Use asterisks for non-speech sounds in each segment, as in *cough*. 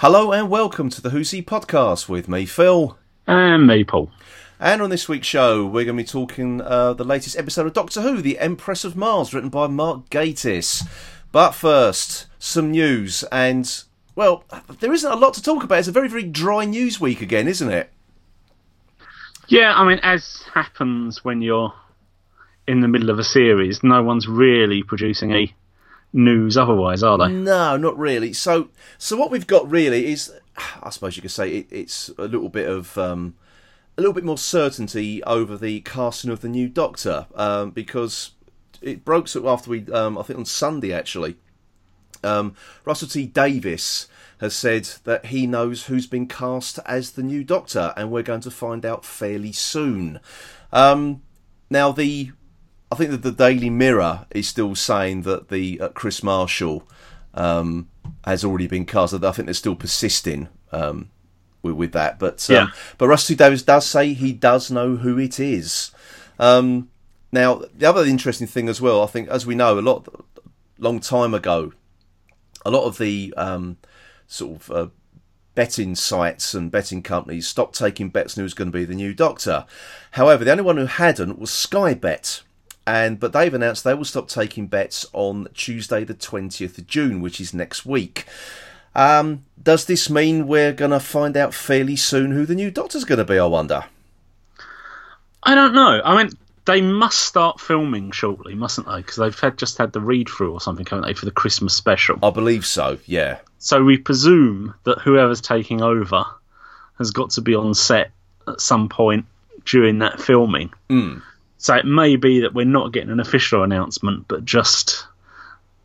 Hello and welcome to the Who's podcast with me, Phil. And me, Paul. And on this week's show, we're going to be talking uh, the latest episode of Doctor Who, The Empress of Mars, written by Mark Gatiss. But first, some news. And, well, there isn't a lot to talk about. It's a very, very dry news week again, isn't it? Yeah, I mean, as happens when you're in the middle of a series, no one's really producing any news otherwise, are they? No, not really. So, so what we've got really is, I suppose you could say it, it's a little bit of um, a little bit more certainty over the casting of the new Doctor um, because it broke sort after we, um, I think on Sunday actually, um, Russell T Davies has said that he knows who's been cast as the new Doctor, and we're going to find out fairly soon. Um, now the I think that the Daily Mirror is still saying that the uh, Kris Marshall um, has already been cast. I think they're still persisting um, with, with, that. But um, yeah. but Rusty Davies does say he does know who it is. Um, now the other interesting thing as well, I think, as we know, a lot long time ago, a lot of the um, sort of uh, betting sites and betting companies stopped taking bets on who was going to be the new Doctor. However, the only one who hadn't was Sky Bet and but they've announced they will stop taking bets on Tuesday, the twentieth of June, which is next week. Um, does this mean we're going to find out fairly soon who the new Doctor's going to be? I wonder. I don't know. I mean, they must start filming shortly, mustn't they? Because they've had just had the read through or something, haven't they, for the Christmas special? I believe so. Yeah. So we presume that whoever's taking over has got to be on set at some point during that filming. Mm. So it may be that we're not getting an official announcement, but just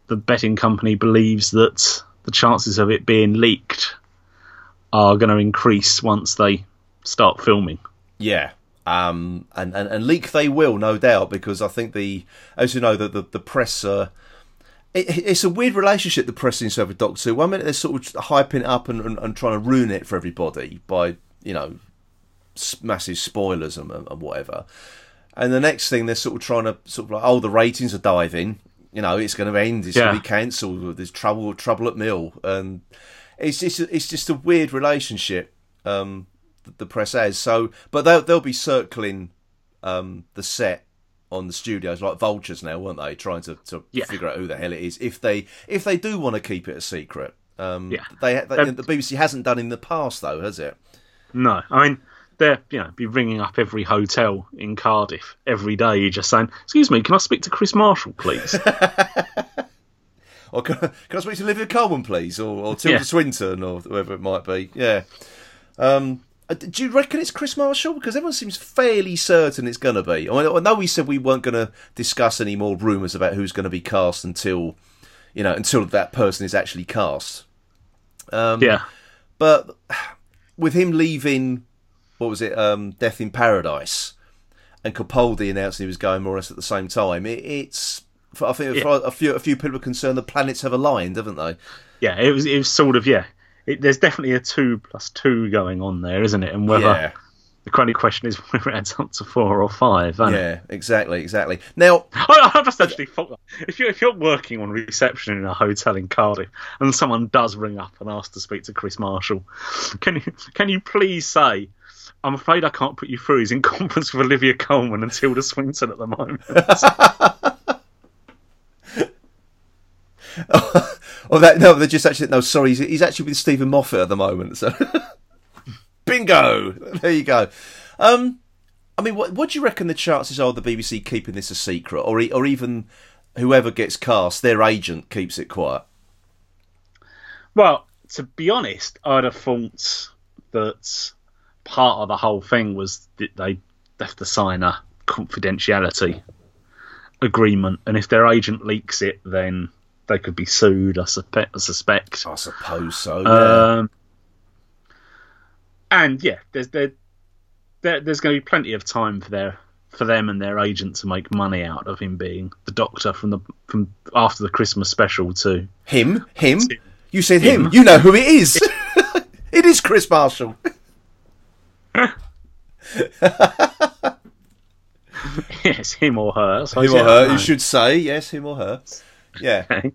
the betting company believes that the chances of it being leaked are going to increase once they start filming. Yeah. Um, and, and, and leak they will, no doubt, because I think the, as you know, the, the, the press, uh, it, it's a weird relationship, the press in with Doctor Who. One minute they're sort of hyping it up and, and, and trying to ruin it for everybody by, you know, massive spoilers and, and whatever. And the next thing they're sort of trying to sort of like, oh, the ratings are diving. You know, it's going to end. It's yeah. going to be cancelled. There's trouble, trouble at mill, and it's just it's just a weird relationship. Um, the press has so, but they'll they'll be circling um, the set on the studios like vultures now, weren't they? Trying to, to yeah. figure out who the hell it is if they if they do want to keep it a secret. Um, yeah, they, they um, the BBC hasn't done in the past though, has it? No, I mean they're you know be ringing up every hotel in Cardiff every day, just saying, "Excuse me, can I speak to Kris Marshall, please?" *laughs* or can, can, I speak to Olivia Colman, please, or, or Tilda yeah. Swinton, or whoever it might be? Yeah. Um, uh, do you reckon it's Kris Marshall? Because everyone seems fairly certain it's going to be. I, mean, I know we said we weren't going to discuss any more rumours about who's going to be cast until, you know, until that person is actually cast. Um, yeah. But with him leaving what was it, um, Death in Paradise, and Capaldi announcing he was going more or less at the same time. It, it's I think yeah. a few a few people are concerned the planets have aligned, haven't they? Yeah, it was it was sort of yeah. It, there's definitely a two plus two going on there, isn't it? And whether yeah. the only question is *laughs* whether it adds up to four or five. Yeah, it? exactly, exactly. Now, I, I just actually thought if you're if you're working on reception in a hotel in Cardiff and someone does ring up and ask to speak to Kris Marshall, can you can you please say I'm afraid I can't put you through. He's in conference with Olivia Colman and Tilda Swinton at the moment. *laughs* oh, that no, they're just actually no. Sorry, he's, he's actually with Steven Moffat at the moment. So, *laughs* bingo. There you go. Um, I mean, what what do you reckon the chances are of the BBC keeping this a secret, or or even whoever gets cast, their agent keeps it quiet? Well, to be honest, I'd have thought that part of the whole thing was that they have to sign a confidentiality agreement, and if their agent leaks it, then they could be sued. I suspect. I, suspect. I suppose so. Yeah. Um, and yeah, there's there, there, there's going to be plenty of time for their for them and their agent to make money out of him being the Doctor from the from after the Christmas special to him. Him. You said him. him. You know who it is. *laughs* it is Kris Marshall. Yes, him or her. So him or her. You should say yes, him or her. Yeah. Okay.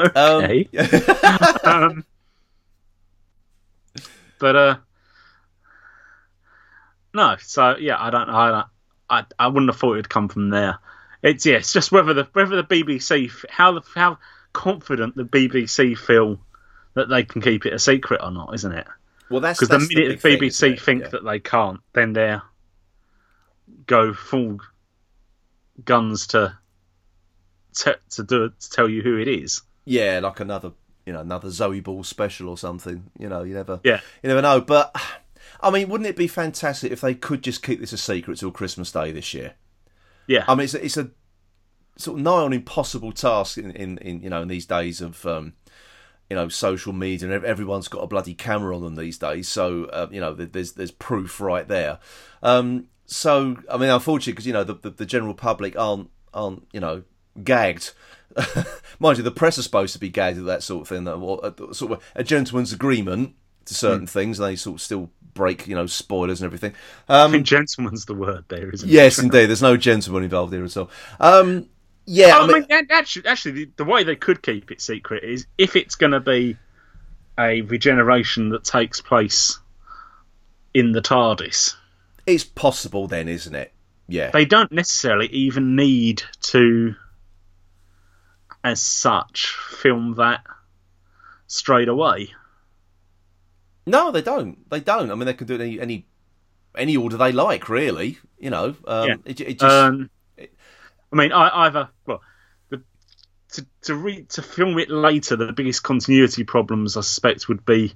okay. *laughs* Um, um, but uh, no. So yeah, I don't know. I, don't, I I wouldn't have thought it'd come from there. It's yeah, it's just whether the whether the BBC how the how confident the BBC feel that they can keep it a secret or not, isn't it? Well, that's Because the minute the BBC it? think Yeah. that they can't, then they're go full guns to te- to do to tell you who it is. Yeah, like another, you know, another Zoe Ball special or something. You know, you never, Yeah. you never know. But I mean, wouldn't it be fantastic if they could just keep this a secret till Christmas Day this year? Yeah, I mean, it's a, it's a sort of nigh on impossible task in, in, in you know in these days of um, you know social media and everyone's got a bloody camera on them these days. So uh, you know there's there's proof right there. Um, so I mean, unfortunately, because you know the, the the general public aren't aren't you know gagged. *laughs* Mind you, the press are supposed to be gagged at that sort of thing. Or a, sort of a gentleman's agreement to certain things, and they sort of still break you know spoilers and everything. Um, I think gentleman's the word there, isn't it? Yes, it? indeed. There's no gentleman involved here at all. Um, yeah, I I mean, mean, actually, actually, the, the way they could keep it secret is if it's going to be a regeneration that takes place in the TARDIS. it's possible then, isn't it? Yeah. They don't necessarily even need to, as such, film that straight away. No, they don't. They don't. I mean, they can do it any any, any order they like, really. You know, um, Yeah. it, it just Um, I mean, I, either uh, well, the, to to re, to film it later, the biggest continuity problems I suspect would be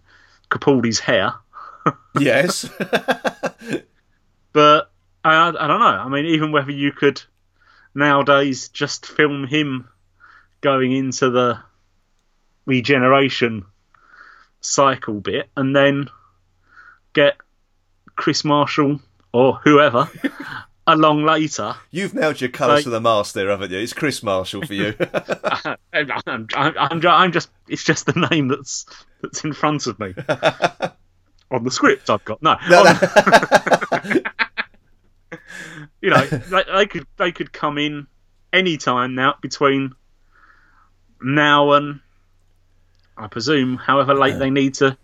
Capaldi's hair. *laughs* yes, But I, I don't know. I mean, even whether you could nowadays just film him going into the regeneration cycle bit and then get Kris Marshall or whoever *laughs* along later. you've nailed your colours Like- to the mast there, haven't you? It's Kris Marshall for you. *laughs* I'm, I'm, I'm, I'm just it's just the name that's that's in front of me *laughs* on the script I've got no, No, on- *laughs* you know they, they could they could come in any time now between now and I presume however late they need to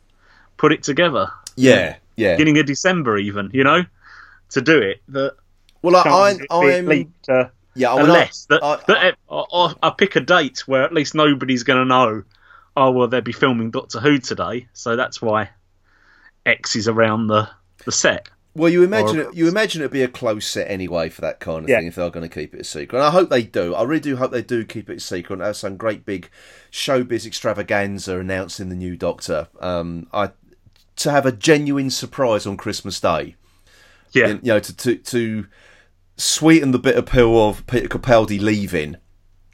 put it together yeah, yeah. beginning of December even you know to do it that Well, I, I, I'm. leaked, uh, Yeah, I mean, unless I, that, I, that or, or I pick a date where at least nobody's going to know. Oh well, they'll be filming Doctor Who today, so that's why X is around the the set. Well, you imagine Or- it. You imagine it'd be a close set anyway for that kind of Yeah. thing if they're going to keep it a secret. And I hope they do. I really do hope they do keep it a secret and have some great big showbiz extravaganza announcing the new Doctor. Um, I to have a genuine surprise on Christmas Day. Yeah, And, you know, to, to to sweeten the bitter pill of Peter Capaldi leaving.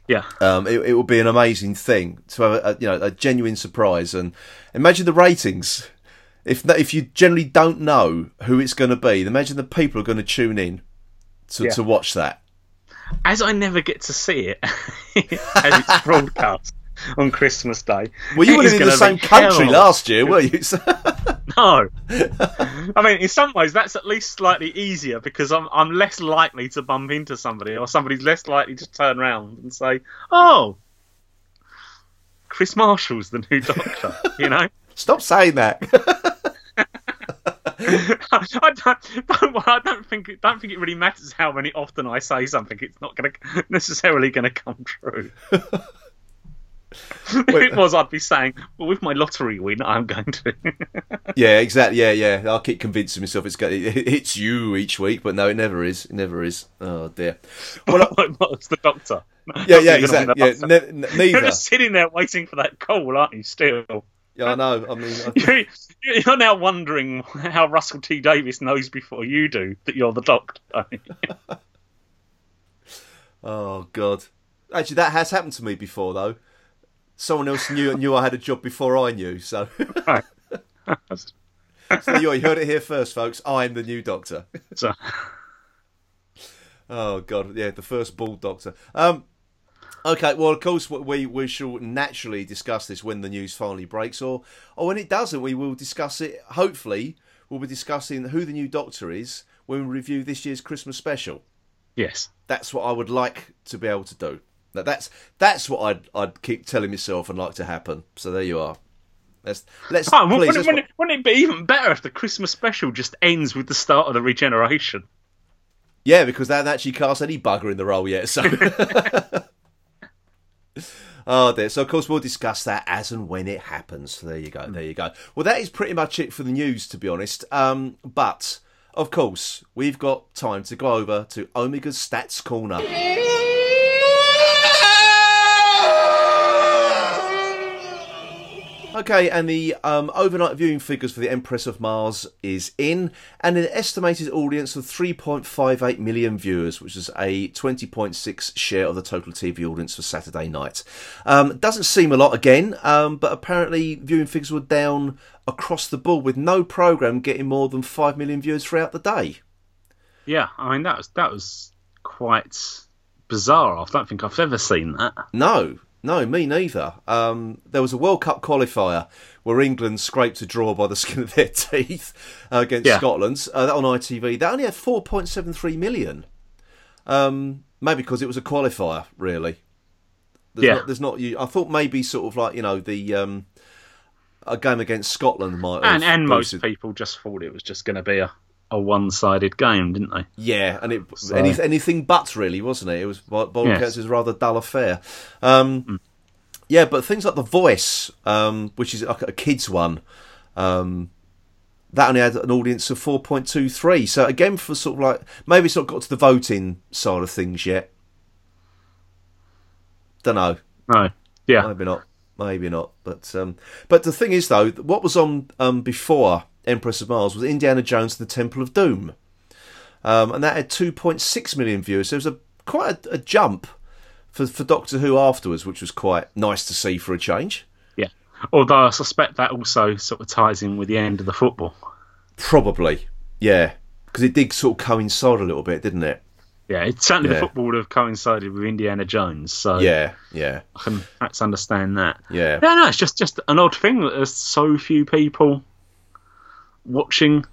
yeah, Um, it, it would be an amazing thing to have a, you know a genuine surprise and imagine the ratings. If if you generally don't know who it's going to be, imagine the people are going to tune in to, Yeah. to watch that. As I never get to see it *laughs* as it's broadcast *laughs* on Christmas Day. Well, you were in the same country hell. last year, were you? *laughs* No, *laughs* I mean, in some ways, that's at least slightly easier because I'm I'm less likely to bump into somebody, or somebody's less likely to turn around and say, "Oh, Kris Marshall's the new Doctor," you know. Stop saying that. I don't, don't, well, I don't think it, don't think it really matters how many often I say something. It's not going to necessarily going to come true. *laughs* if it was, I'd be saying, "Well, with my lottery win, I'm going to." *laughs* yeah, exactly. Yeah, yeah. I'll keep convincing myself it's going. It, you each week, but no, it never is. It never is. Oh dear. Well, *laughs* I- it's the Doctor. yeah, yeah, you're gonna win exactly. Yeah, ne- ne- You're just sitting there waiting for that call, aren't you? Still, Yeah, I know. I mean, I- you're, you're now wondering how Russell T Davies knows before you do that you're the Doctor. Oh God! Actually, that has happened to me before, though. Someone else knew knew I had a job before I knew. So, *laughs* so you heard it here first, folks. I'm the new doctor. so, *laughs* Oh God! Yeah, the first bald doctor. Um. Okay, well, of course, we we shall naturally discuss this when the news finally breaks, or or when it doesn't, we will discuss it. Hopefully, we'll be discussing who the new Doctor is when we review this year's Christmas special. yes. That's what I would like to be able to do. Now, that's that's what I'd I'd keep telling myself and like to happen. So there you are. Let's let's Oh, please. wouldn't, wouldn't, it, wouldn't it be even better if the Christmas special just ends with the start of the regeneration? Yeah, because they haven't actually cast any bugger in the role yet. So, *laughs* oh dear. So of course we'll discuss that as and when it happens. So There you go. There you go. Well, that is pretty much it for the news, to be honest. Um, but of course we've got time to go over to Omega's Stats Corner. Okay, and the um, overnight viewing figures for the Empress of Mars is in, and an estimated audience of 3.58 million viewers, which is a 20.6 share of the total TV audience for Saturday night. Um, doesn't seem a lot again, um, but apparently viewing figures were down across the board, with no program getting more than 5 million viewers throughout the day. Yeah, I mean that was that was quite bizarre. I don't think I've ever seen that. No, no, me neither. Um, there was a World Cup qualifier where England scraped a draw by the *laughs* skin of their teeth uh, against Yeah. Scotland. Uh, that on ITV. That only had 4.73 million. Um, maybe because it was a qualifier, really. There's Yeah. Not, there's not. You. I thought maybe sort of like you know the um, a game against Scotland might. Have And and most people just thought it was just going to be a, a one sided game, didn't they? Yeah, and it So- any, anything but really, wasn't it? It was by Yes. accounts, it was a rather dull affair. Um, Yeah, but things like the Voice, um, which is like a kids one, um, that only had an audience of four point two three. So again, for sort of like maybe it's not got to the voting side of things yet. Don't know. No. Yeah. Maybe not. Maybe not. But um, but the thing is though, what was on um, before Empress of Mars was Indiana Jones and the Temple of Doom, um, and that had 2.6 million viewers. So it was a quite a, a jump for for Doctor Who afterwards, which was quite nice to see for a change. Yeah. Although I suspect that also sort of ties in with the end of the football. Probably, yeah, because it did sort of coincide a little bit, didn't it? Yeah, it, certainly Yeah. the football would have coincided with Indiana Jones, so Yeah, yeah, I can perhaps understand that. yeah. Yeah, no, it's just just an odd thing that there's so few people watching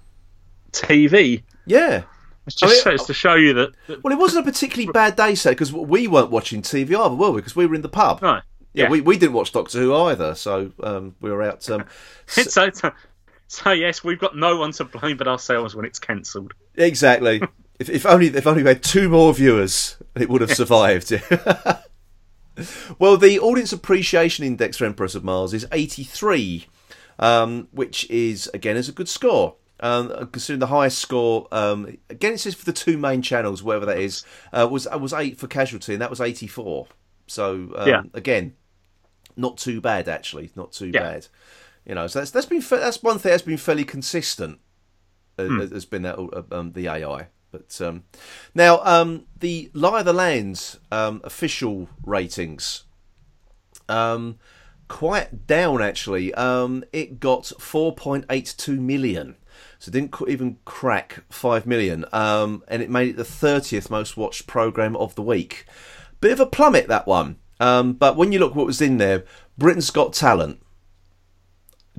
TV. Yeah. It's just I mean- to show you that, that Well, it wasn't a particularly *laughs* bad day, so because we weren't watching TV either, were we? Because we were in the pub. no, Yeah, yeah. we, we didn't watch Doctor Who either, so um, we were out. Um, *laughs* so, so, so yes, we've got no one to blame but ourselves when it's cancelled. exactly. *laughs* if, if only if only we had two more viewers, it would have survived. well, the audience appreciation index for Empress of Mars is eighty three, um, which is again is a good score. Um, considering the highest score, um, again it says for the two main channels, whatever that is, uh, was uh, was eight for Casualty, and that was eighty four. So um, Yeah. again, not too bad actually, not too Yeah. bad. You know, so that's that's been that's one thing that's been fairly consistent. uh, Has been that uh, um, the AI, but um, now um, the Lie of the Land um, official ratings, um, quite down actually. Um, it got four point eight two million. So it didn't even crack five million, um, and it made it the thirtieth most watched program of the week. Bit of a plummet that one, um, but when you look what was in there, Britain's Got Talent.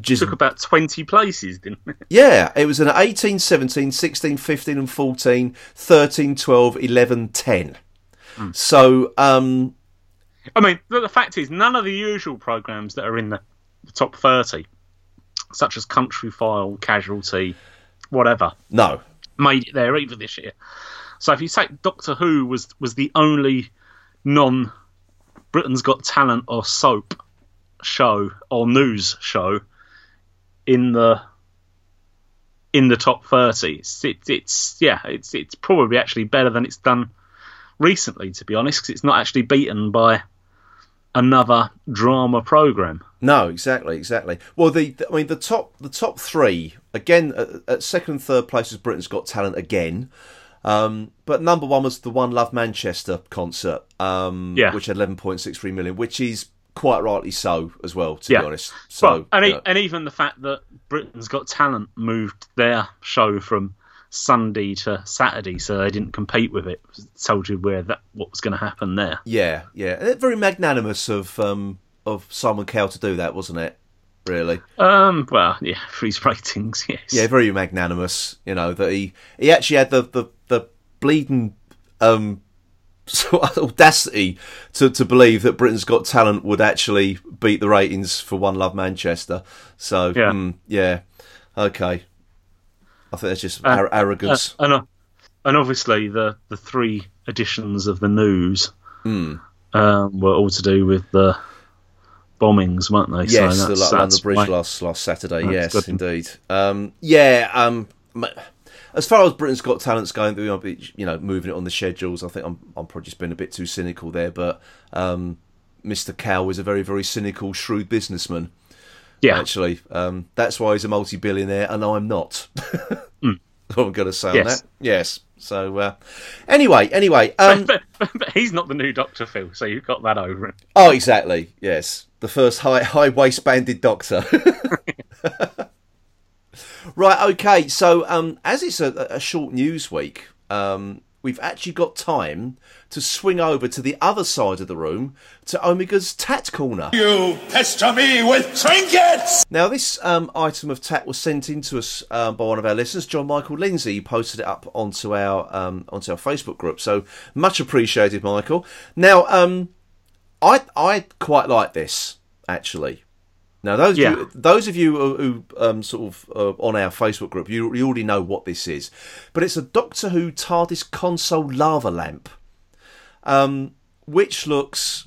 Just Took about twenty places, didn't it? *laughs* yeah, it was an 18, 17, 16, 15 and 14, 13, 12, 11, 10. So, um, I mean, the, the fact is, none of the usual programs that are in the, the top thirty, such as Country File, Casualty, whatever, no. made it there either this year. So if you take Doctor Who was was the only non Britain's Got Talent or soap show or news show in the in the top thirty. It's, it, it's yeah, it's it's probably actually better than it's done recently, to be honest, because it's not actually beaten by another drama program. No, exactly, exactly. Well, the, the- I mean, the top, the top three again at, at second and third place is Britain's Got Talent again, um, but number one was the One Love Manchester concert, um, Yeah. which had eleven point six three million, which is quite rightly so as well, to Yeah. be honest. So, well, and, e- and even the fact that Britain's Got Talent moved their show from Sunday to Saturday, so they didn't compete with it, told you where that what was going to happen there. yeah, yeah, very magnanimous of um, of Simon Cowell to do that, wasn't it? Really. Um, well, yeah, *laughs* for his ratings, yes. Yeah, very magnanimous. You know that he he actually had the the the bleeding um *laughs* sort of audacity to, to believe that Britain's Got Talent would actually beat the ratings for One Love Manchester. So Yeah. mm, yeah, okay. I think that's just Uh, ar- arrogance. and uh, and obviously the the three editions of the news Hmm. um, were all to do with the bombings, weren't they? yes, so the London that's Bridge last last Saturday. That's yes, good. indeed. Um, yeah. Um, as far as Britain's Got Talent's going, know, be- you know, moving it on the schedules. I think I'm I'm probably just being a bit too cynical there, but um, Mr. Cow is a very very cynical, shrewd businessman. Yeah, actually. Um, that's why he's a multi-billionaire, and I'm not. What *laughs* I'm going to say on Yes. that. Yes. So uh, anyway, anyway. Um, but, but, but he's not the new Doctor Phil, so you've got that over him. oh, exactly. Yes, the first high high waistbanded doctor. *laughs* *laughs* right. Okay. So um, as it's a, a short news week, um, we've actually got time to swing over to the other side of the room to Omega's Tat Corner. You pester me with trinkets! Now, this um, item of tat was sent in to us um, by one of our listeners, John Michael Lindsay. He posted it up onto our um, onto our Facebook group. So much appreciated, Michael. Now, um, I I quite like this actually. Now, those Yeah. of you, those of you who, who um, sort of uh, on our Facebook group, you, you already know what this is. But it's a Doctor Who TARDIS console lava lamp, um, which looks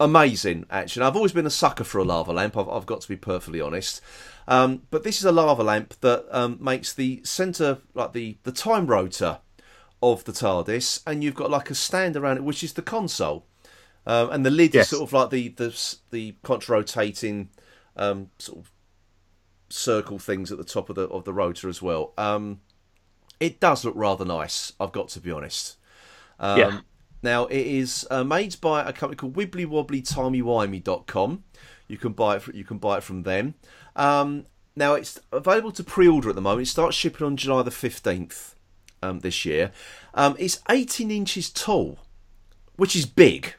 amazing actually i've always been a sucker for a lava lamp i've, I've got to be perfectly honest um, but this is a lava lamp that um, makes the center like the the time rotor of the tardis and you've got like a stand around it which is the console um, and the lid Yes. is sort of like the the, the rotating um, sort of circle things at the top of the of the rotor as well um, it does look rather nice i've got to be honest um, Yeah. Now, it is uh, made by a company called Wibbly Wobbly Timey You can buy it. fr you can buy it from them. Um, now, it's available to pre-order at the moment. It starts shipping on July the fifteenth um, this year. Um, it's eighteen inches tall, which is big.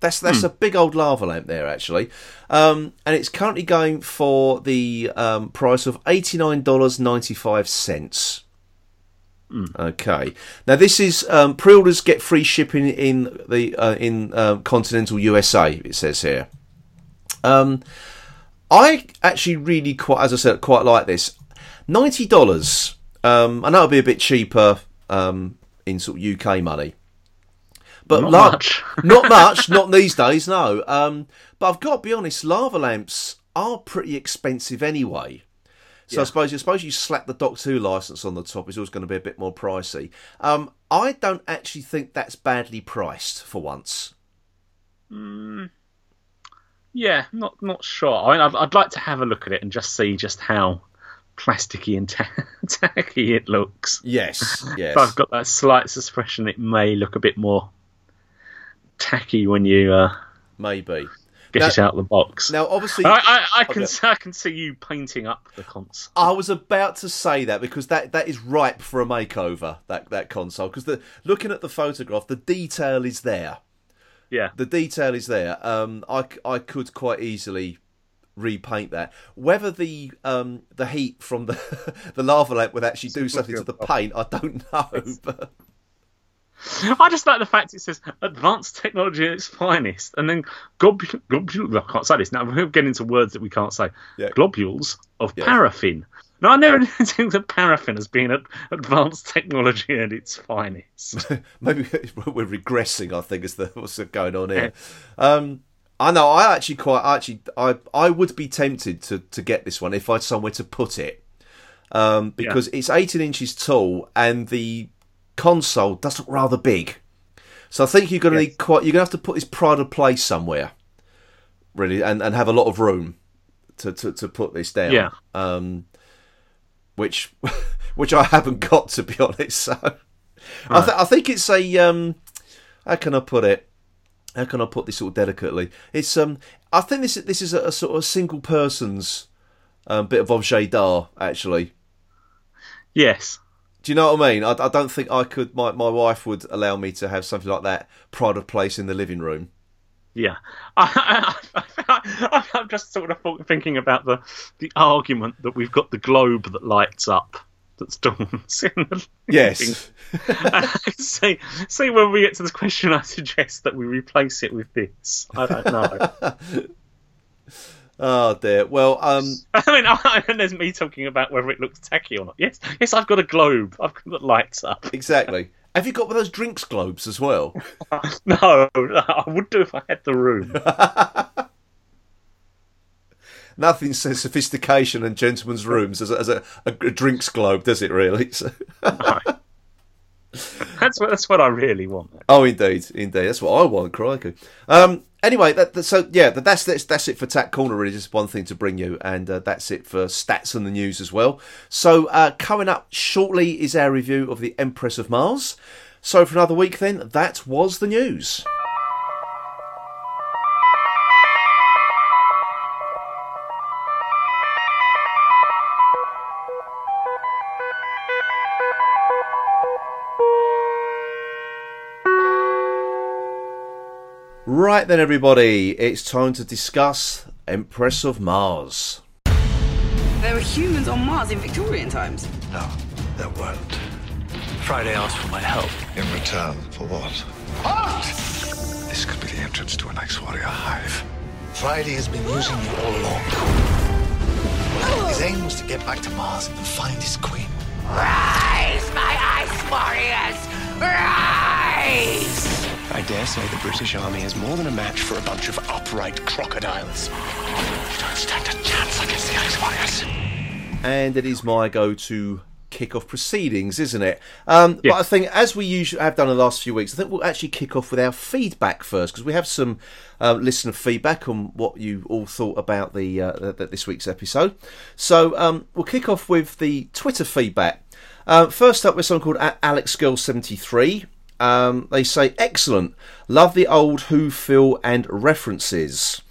That's that's a big old lava lamp there, actually, um, and it's currently going for the um, price of eighty nine dollars ninety five cents. Okay. Now this is um, pre-orders get free shipping in the uh, in uh, continental USA. It says here. Um, I actually really quite, as I said, quite like this. Ninety dollars. Um, I know it'll be a bit cheaper um, in sort of UK money, but Not la- much. *laughs* not much, *laughs* not these days. No. Um, but I've got to be honest. Lava lamps are pretty expensive anyway. So I suppose I suppose you slap the Doctor Who license on the top, it's always going to be a bit more pricey. Um, I don't actually think that's badly priced for once. Yeah, not not sure. I mean, I'd, I'd like to have a look at it and just see just how plasticky and ta- *laughs* tacky it looks. Yes, yes. But I've got that slight suspicion it may look a bit more tacky when you uh, Maybe. get Now- it out of the box. Now, obviously, I, I, I can Okay. I can see you painting up the console. I was about to say that because that, that is ripe for a makeover. That that console because the looking at the photograph, the detail is there. Yeah, The detail is there. Um, I, I could quite easily repaint that. Whether the um the heat from the *laughs* the lava lamp would actually do something to the paint, I don't *laughs* know. But *laughs* I just like the fact it says advanced technology at its finest, and then globules. globul- I can't say this now. We're getting into words that we can't say. Yeah. Globules of Yeah. paraffin. Now I never *laughs* think of paraffin as being an advanced technology at its finest. *laughs* maybe we're regressing. I think is the what's going on here. Um, I know. I actually quite. I actually, I I would be tempted to to get this one if I had somewhere to put it, um, because it's 18 inches tall and the console does look rather big. So I think you're going to Yes. need quite. You're going to have to put this pride of place somewhere, really, and, and have a lot of room to, to, to put this down. Yeah. Um, which *laughs* which I haven't got to be *laughs* honest. So I, th- I think it's a um, how can I put it? How can I put this sort of delicately? It's um, I think this this is a, a sort of single person's um, bit of objet d'art actually. yes. Do you know what I mean? I, I don't think I could. My, my wife would allow me to have something like that pride of place in the living room. Yeah, I, I, am just sort of thinking about the the argument that we've got the globe that lights up that's Dawn's *laughs* in the Yes. *laughs* *laughs* see, see when we get to this question, I suggest that we replace it with this. I don't know. Oh dear. Well, um, *laughs* I mean, I, and there's me talking about whether it looks tacky or not. Yes, yes, I've got a globe. I've got lights up. *laughs* exactly. Have you got one of those drinks globes as well? *laughs* No, I would do if I had the room. Nothing says sophistication and gentlemen's rooms as a, as a, a drinks globe, does it? Really? So- No. *laughs* That's what that's what I really want. Oh, indeed, indeed. That's what I want, crikey. Um, anyway, that, that- so yeah, that, that's, that's that's it for Tat Corner. Really, just one thing to bring you, and uh, that's it for stats and the news as well. So uh, coming up shortly is our review of the Empress of Mars. So for another week, then that was the news. Right then, everybody, it's time to discuss Empress of Mars. There were humans on Mars in Victorian times. No, there weren't. Friday asked for my help. In return for what? Halt! This could be the entrance to an Ice Warrior hive. Friday has been using you all along. Oh. His aim was to get back to Mars and find his queen. Rise, my ice warriors! Rise! I dare say the British Army is more than a match for a bunch of upright crocodiles. You don't stand a chance against the ice warriors. and it is my go-to kick-off proceedings, isn't it? Um, Yeah. But I think, as we usually have done in the last few weeks, I think we'll actually kick off with our feedback first because we have some uh, listener feedback on what you all thought about the, uh, the, the- this week's episode. So um, we'll kick off with the Twitter feedback. Uh, first up, with someone called A- AlexGirl73. Um, they say, excellent. Love the old Who, Phil, and references.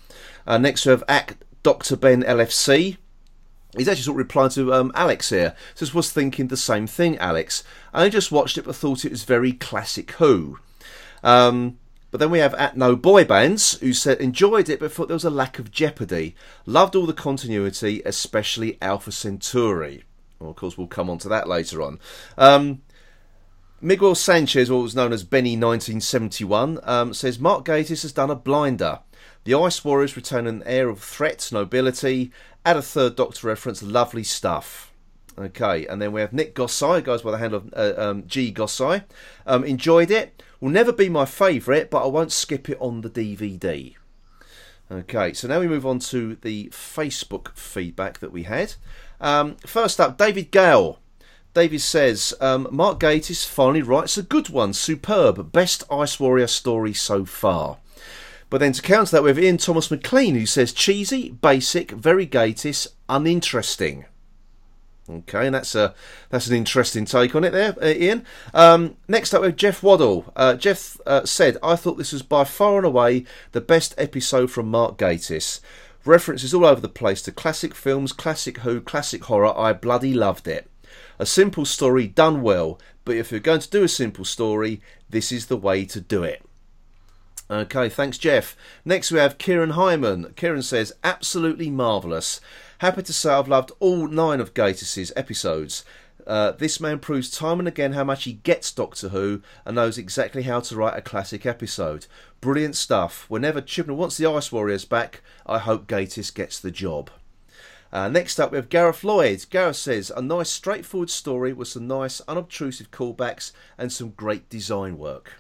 Uh, next we have Act Dr. Ben LFC. He's actually sort of replying to um, Alex here. Says, was thinking the same thing, Alex. I just watched it but thought it was very classic Who. Um, but then we have at No Boy Bands, who said enjoyed it but thought there was a lack of jeopardy. Loved all the continuity, especially Alpha Centauri. Well, of course, we'll come on to that later on. Um, Miguel Sanchez, what was known as Benny 1971, um, says Mark Gatiss has done a blinder. The Ice Warriors retain an air of threat, nobility, add a third Doctor reference, lovely stuff. Okay, and then we have Nick Gossai, goes by the handle of uh, um, G Gossai. Um, enjoyed it. Will never be my favourite, but I won't skip it on the DVD. Okay, so now we move on to the Facebook feedback that we had. Um, first up, David Gale. David says, um, Mark Gatiss finally writes a good one. Superb. Best Ice Warrior story so far. But then to counter that, we have Ian Thomas McLean, who says, cheesy, basic, very Gatiss, uninteresting. Okay, and that's a that's an interesting take on it there, uh, Ian. Um, next up, we have Jeff Waddle. Uh, Jeff uh, said, "I thought this was by far and away the best episode from Mark Gatiss. References all over the place to classic films, classic Who, classic horror. I bloody loved it. A simple story done well, but if you're going to do a simple story, this is the way to do it." Okay, thanks, Jeff. Next, we have Kieran Hyman. Kieran says, absolutely marvellous. Happy to say I've loved all nine of Gatiss's episodes. Uh, this man proves time and again how much he gets Doctor Who and knows exactly how to write a classic episode. Brilliant stuff. Whenever Chibnall wants the Ice Warriors back, I hope Gatiss gets the job. Uh, next up, we have Gareth Lloyd. Gareth says, a nice, straightforward story with some nice, unobtrusive callbacks and some great design work.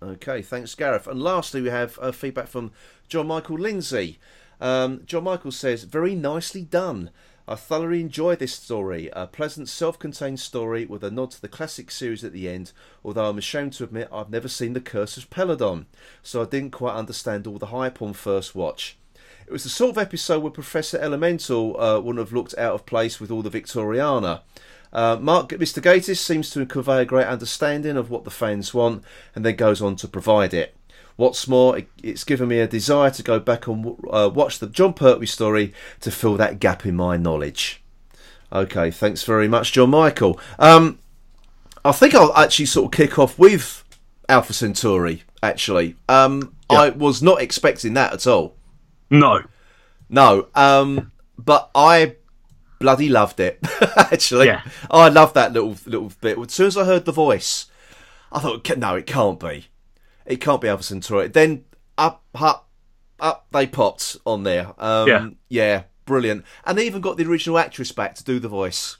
Okay, thanks, Gareth. And lastly, we have uh, feedback from John Michael Lindsay. Um, John Michael says, very nicely done. I thoroughly enjoyed this story. A pleasant, self contained story with a nod to the classic series at the end, although I'm ashamed to admit I've never seen The Curse of Peladon, so I didn't quite understand all the hype on first watch. It was the sort of episode where Professor Elemental uh, wouldn't have looked out of place with all the Victoriana. Uh, Mark, Mr. Gatiss seems to convey a great understanding of what the fans want and then goes on to provide it. What's more, it, it's given me a desire to go back and uh, watch the Jon Pertwee story to fill that gap in my knowledge. Okay, thanks very much, John Michael. Um, I think I'll actually sort of kick off with Alpha Centauri, actually. Um, I was not expecting that at all. No. No, um, but I bloody loved it. *laughs* Actually, Yeah. I love that little little bit. As soon as I heard the voice, I thought, no, it can't be. It can't be Alpha Centauri. Then up, up, up, they popped on there. Um, Yeah. yeah, brilliant. And they even got the original actress back to do the voice.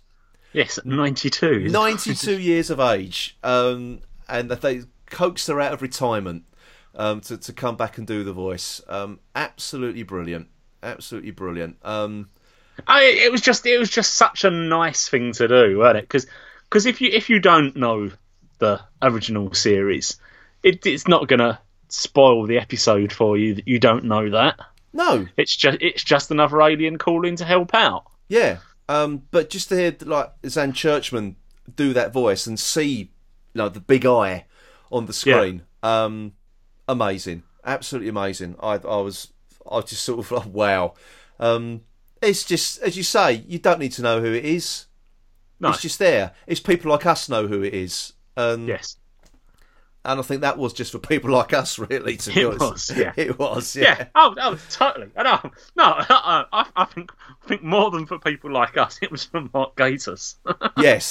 Yes, 92. 92 years of age, um, and that they coaxed her out of retirement um, to, to come back and do the voice. Um, absolutely brilliant. Absolutely brilliant. Um, I, it was just it was just such a nice thing to do, wasn't it? Because because if you if you don't know the original series, it, it's not gonna spoil the episode for you that you don't know that. no, It's just it's just another alien calling to help out. yeah. Um, but just to hear like Ysanne Churchman do that voice and see, you know, the big eye on the screen, um, amazing, absolutely amazing. I, I was, I was just sort of like, *laughs* wow. Um, it's just as you say, you don't need to know who it is. No, It's just there. It's people like us know who it is. And, yes, and I think that was just for people like us, really. To be It honest, was, yeah. *laughs* it was. yeah. Yeah, Oh, oh, totally. I know. No, I, *laughs* I, I think I think more than for people like us, it was for Mark Gatiss. yes,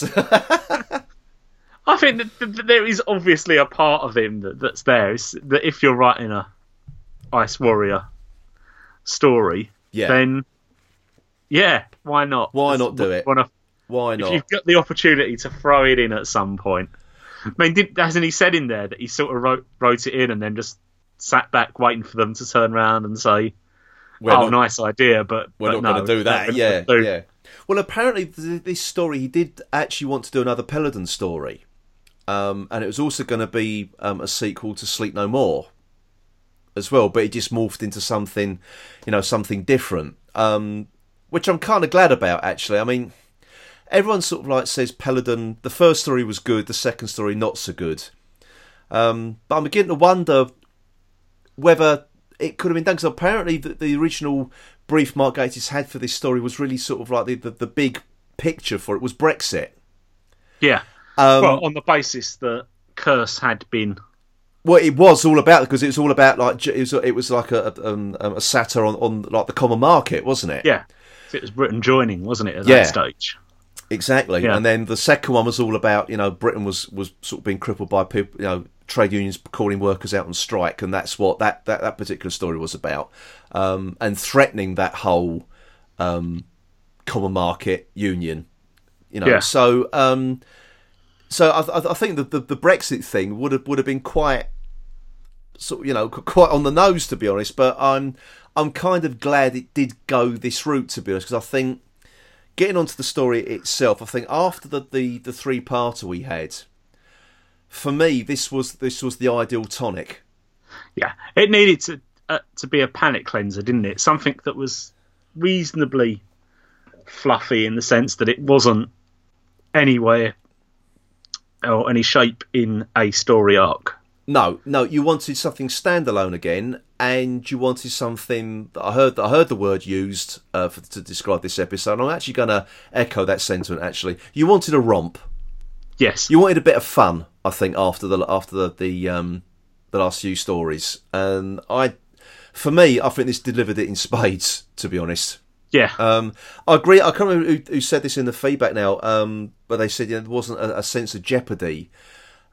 I think that, that, that there is obviously a part of him that, that's there. It's that if you're writing a Ice Warrior story, yeah. then yeah, why not? Why not do it? Wanna- Why if not? you've got the opportunity to throw it in at some point. I mean, did, hasn't he said in there that he sort of wrote, wrote it in and then just sat back waiting for them to turn around and say, We're "Oh, not- nice idea," but We're but not no, going to do that. Yeah, do. yeah. Well, apparently this story he did actually want to do another Peladon story, um, and it was also going to be um, a sequel to Sleep No More, as well. But it just morphed into something, you know, something different, um, which I'm kind of glad about. Actually, I mean, everyone sort of like says Peladon. The first story was good, the second story not so good. Um, but I'm beginning to wonder whether it could have been done because apparently the, the original brief Mark Gatiss had for this story was really sort of like the, the, the big picture for it was Brexit. Yeah. Um, well, on the basis that Curse had been Well, it was all about because it was all about like it was it was like a um, a satire on, on like the common market, wasn't it? yeah, it was Britain joining, wasn't it, at Yeah. that stage? exactly. Yeah. And then the second one was all about you know Britain was was sort of being crippled by people, you know, trade unions calling workers out on strike, and that's what that that, that particular story was about, um, and threatening that whole um, common market union. You know, Yeah. so um, so I, I- think the, the the Brexit thing would have would have been quite sort you know quite on the nose to be honest. But I'm I'm kind of glad it did go this route to be honest because I think getting onto the story itself, I think after the the, the three parter we had, for me this was this was the ideal tonic. Yeah, it needed to uh, to be a palate cleanser, didn't it? Something that was reasonably fluffy in the sense that it wasn't anywhere or any shape in a story arc. No, no, you wanted something standalone again, and you wanted something that I heard. I heard the word used uh, for, to describe this episode. I'm actually going to echo that sentiment. Actually, you wanted a romp. Yes, You wanted a bit of fun. I think after the after the the, um, the last few stories, and I, for me, I think this delivered it in spades. To be honest, yeah, um, I agree. I can't remember who, who said this in the feedback now, um, but they said you know, there wasn't a, a sense of jeopardy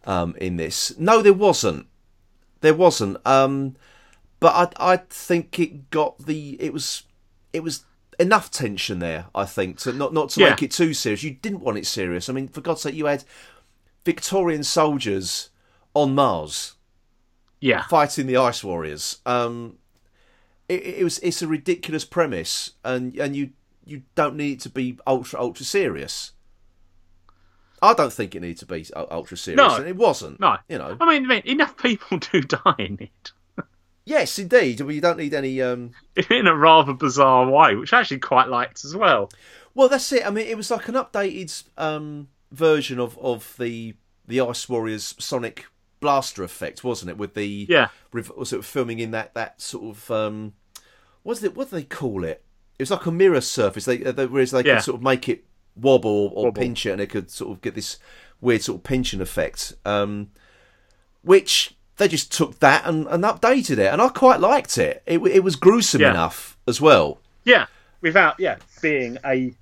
um, in this. No, there wasn't. There wasn't. Um, but I, I think it got the. It was. It was enough tension there. I think to not not to Yeah. make it too serious. You didn't want it serious. I mean, for God's sake, you had Victorian soldiers on Mars yeah, fighting the Ice Warriors. Um, it, it was it's a ridiculous premise, and and you you don't need it to be ultra ultra serious. I don't think it needs to be ultra serious, No. and it wasn't. no, you know. I mean, I mean, enough people *laughs* do die in it Yes, indeed. Well, you don't need any. Um... *laughs* in a rather bizarre way, which I actually quite liked as well. Well, that's it. I mean, it was like an updated um, version of of the the Ice Warriors Sonic Blaster effect, wasn't it? With the Yeah. sort of filming in that that sort of um, what's it? What do they call it? It was like a mirror surface. They, they whereas they Yeah. could sort of make it wobble or, or Wobble. pinch it, and it could sort of get this weird sort of pinching effect. Um, which they just took that and, and updated it, and I quite liked it. It, it was gruesome Yeah. enough as well. Yeah, without yeah being a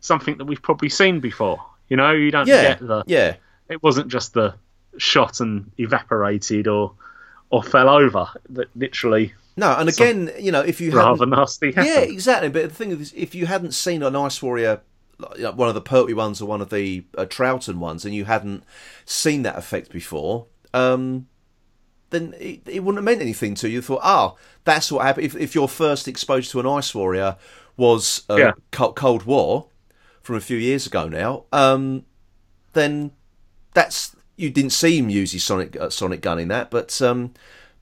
something that we've probably seen before. You know, you don't Yeah, get the. yeah, It wasn't just the shot and evaporated or or fell over. That literally no. And again, you know, if you rather hadn't, nasty. Happened. yeah, exactly. But the thing is, if you hadn't seen an Ice Warrior, like, one of the Pertwee ones or one of the uh, Troughton ones, and you hadn't seen that effect before, um, then it, it wouldn't have meant anything to you. You thought, oh, that's what happened. If, if your first exposure to an Ice Warrior was uh, Yeah. Cold War from a few years ago now, um, then that's you didn't see him use his sonic uh, sonic gun in that, but um,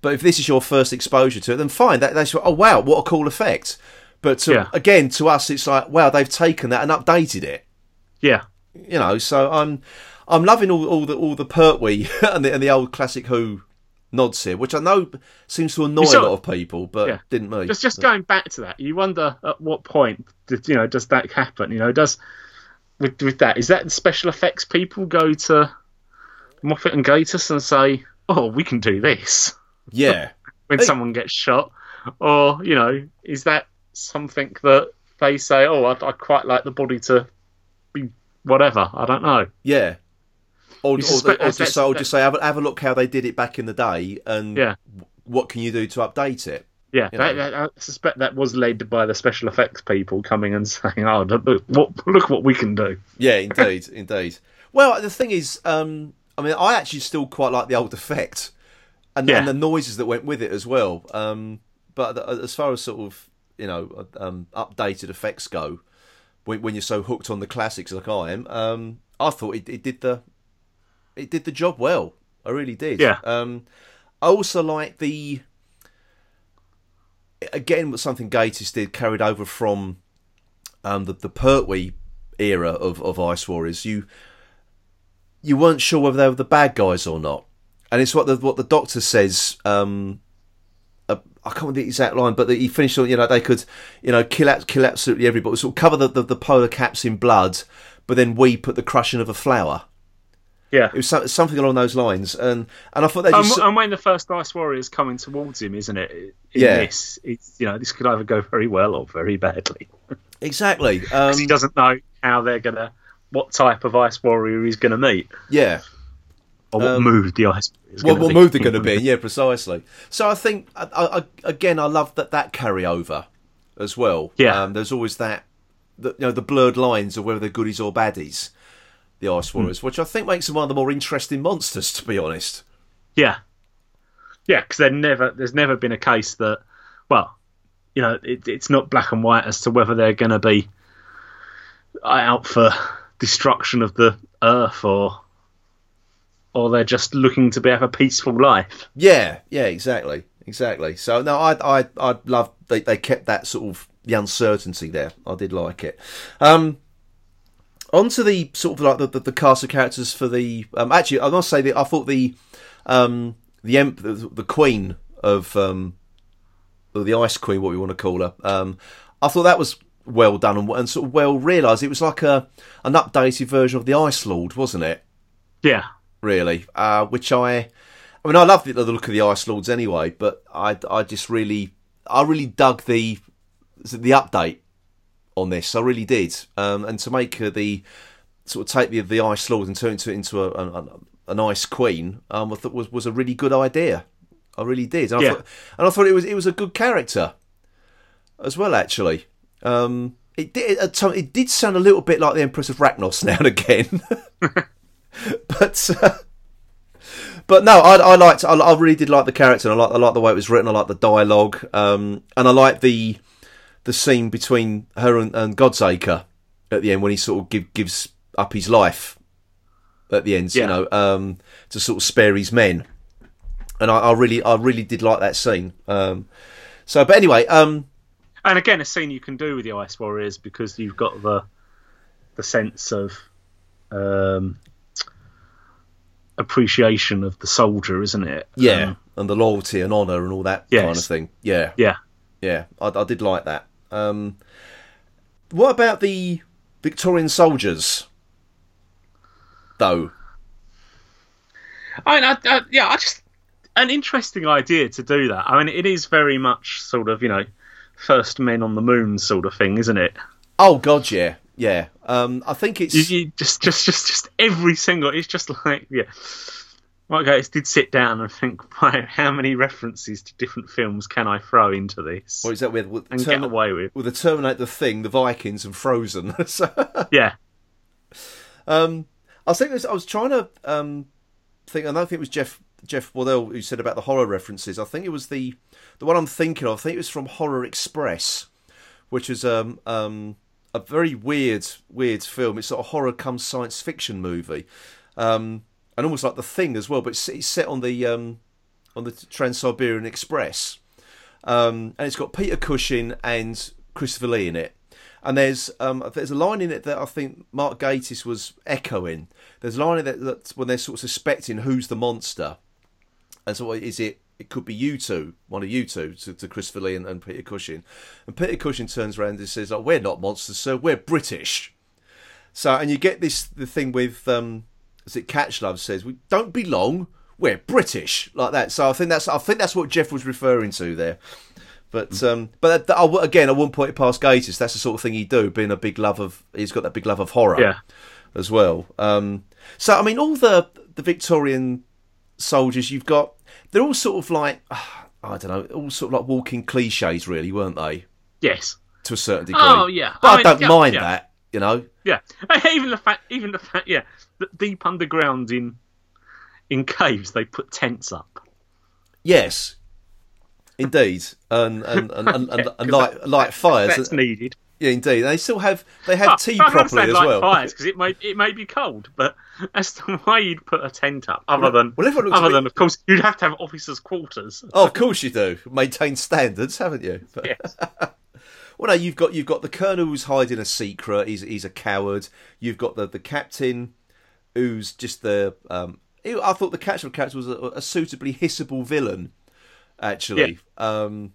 but if this is your first exposure to it, then fine. That, that's oh wow, what a cool effect. But to, Yeah. again, to us, it's like wow, they've taken that and updated it. yeah, You know, so I'm I'm loving all, all the all the Pertwee *laughs* and the and the old classic Who nods here, which I know seems to annoy a lot of people, but Yeah. didn't me. just just going back to that, you wonder at what point did you know does that happen? You know, does with with that is that special effects people go to Moffat and Gatiss and say, "Oh, we can do this." yeah, *laughs* when Hey. someone gets shot, or you know, is that something that they say, "Oh, I'd, I'd quite like the body to be whatever"? I don't know. yeah. Or, or, suspect or that's- just say, or just say have, a- have a look how they did it back in the day, and Yeah. what can you do to update it? Yeah, You know. that- I suspect that was led by the special effects people coming and *laughs* saying, "Oh, look what, look what we can do." Yeah, indeed, *laughs* indeed. Well, the thing is, um, I mean, I actually still quite like the old effect and, Yeah. and the noises that went with it as well. Um, but as far as sort of you know um, updated effects go, when, when you're so hooked on the classics like I am, um, I thought it, it did the it did the job well. I really did. Yeah. Um, I also like the again what something Gatiss did carried over from um, the the Pertwee era of, of Ice Warriors. You you weren't sure whether they were the bad guys or not, and it's what the what the Doctor says. Um, uh, I can't remember the exact line, but that he finished on you know they could you know kill out, kill absolutely everybody, sort of cover the, the, the polar caps in blood, but then weep at the crushing of a flower. Yeah. It was so- something along those lines, and and I thought they And, just and when the first Ice Warrior is coming towards him, isn't it? In Yeah. This, it's, you know, this could either go very well or very badly. *laughs* exactly. 'Cause he Um, doesn't know how they're gonna, what type of Ice Warrior he's gonna meet, yeah. or what Um, mood the Ice is what, what be. move they're going to be in. Yeah, precisely. So I think I, I, again, I love that that carryover as well. Yeah. um, there's always that, the, you know, the blurred lines of whether they're goodies or baddies. The Ice Hmm. Warriors, which I think makes them one of the more interesting monsters, to be honest. Yeah, yeah, because never, there's never been a case that, well, you know, it, it's not black and white as to whether they're going to be out for destruction of the Earth or, or they're just looking to be have a peaceful life. Yeah, yeah, exactly, exactly. So no, I, I, I love they, they kept that sort of the uncertainty there. I did like it. Um, on to the sort of like the, the, the cast of characters for the. Um, actually, I must say that I thought the, um, the emp, the, the queen of um, the ice queen, what we want to call her. Um, I thought that was well done and, and sort of well realised. It was like a an updated version of the Ice Lord, wasn't it? Yeah, really, uh, which I, I mean, I love the, the look of the Ice Lords anyway, but I, I just really, I really dug the, the update on this. I really did, um, and to make uh, the sort of take the the Ice Lord and turn it into, into a, an, an Ice Queen, um, I thought was was a really good idea. I really did, and I Yeah. thought, and I thought it was it was a good character as well, actually. Um, it did at it did sound a little bit like the Empress of Racnoss *laughs* now and again, *laughs* but uh, but no, I, I liked I, I really did like the character. And I like I like the way it was written. I like the dialogue, um, and I like the the scene between her and, and Godsacre at the end when he sort of give, gives up his life at the end, you know, um, to sort of spare his men. And I, I really I really did like that scene. Um, so, but anyway, um, and again, a scene you can do with the Ice Warriors because you've got the the sense of um, appreciation of the soldier, isn't it? yeah, Um, and the loyalty and honour and all that kind of thing. Yeah, yeah. Yeah, I, I did like that. Um, what about the Victorian soldiers, though? I, I, I yeah, I just an interesting idea to do that. I mean, it is very much sort of you know first men on the moon sort of thing, isn't it? Oh God, yeah, yeah. Um, I think it's You, you just, just, just, just every single. It's just like, yeah. Mark Gatiss, did sit down and think, *laughs* right, how many references to different films can I throw into this what is that with, with and Termi- get away with? with the Terminator the thing, the Vikings, and Frozen. *laughs* so, Yeah, um, I think there's- I was trying to um, think. I don't think it was Jeff Jeff Waddell who said about the horror references. I think it was the the one I'm thinking of. I think it was from Horror Express, which is um, um, a very weird weird film. It's sort of horror come science fiction movie, um, and almost like the Thing as well. But it's, it's set on the um, on the Trans Siberian Express, um, and it's got Peter Cushing and Christopher Lee in it. And there's um, there's a line in it that I think Mark Gatiss was echoing. There's a line in it that when they're sort of suspecting who's the monster, and so is it? It could be you two, one of you two, to, to Christopher Lee and, and Peter Cushing. And Peter Cushing turns around and says, "Oh, we're not monsters, sir. We're British." So, and you get this the thing with um, as it Catchlove says, "We don't belong. We're British," like that. So I think that's I think that's what Jeff was referring to there. But um, but that, w- again, I wouldn't put it past Gatiss. That's the sort of thing he'd do, being a big love of. He's got that big love of horror yeah. as well. Um, so I mean, all the the Victorian soldiers you've got, they're all sort of like ah, I don't know, all sort of like walking cliches, really, weren't they? Yes. To a certain oh, degree. Oh, yeah. But I I, mean, don't yeah, mind yeah. that, you know. Yeah, *laughs* even the fact, even the fact, yeah, that deep underground in in caves they put tents up. Yes, indeed, and and and, and, *laughs* and, and light light fires. That's needed. Yeah, indeed. They still have they have Ah, tea I properly as light well. fires because it may it may be cold, but *laughs* as to why you'd put a tent up, other than well, looks a other than of course you'd have to have officers' quarters. Oh, of course you do. Maintain standards, haven't you? But- Yes. *laughs* Well, no, you've got you've got the colonel who's hiding a secret. He's he's a coward. You've got the the captain, who's just the. Um, I thought the Catchlove character was a, a suitably hissable villain. Actually, um,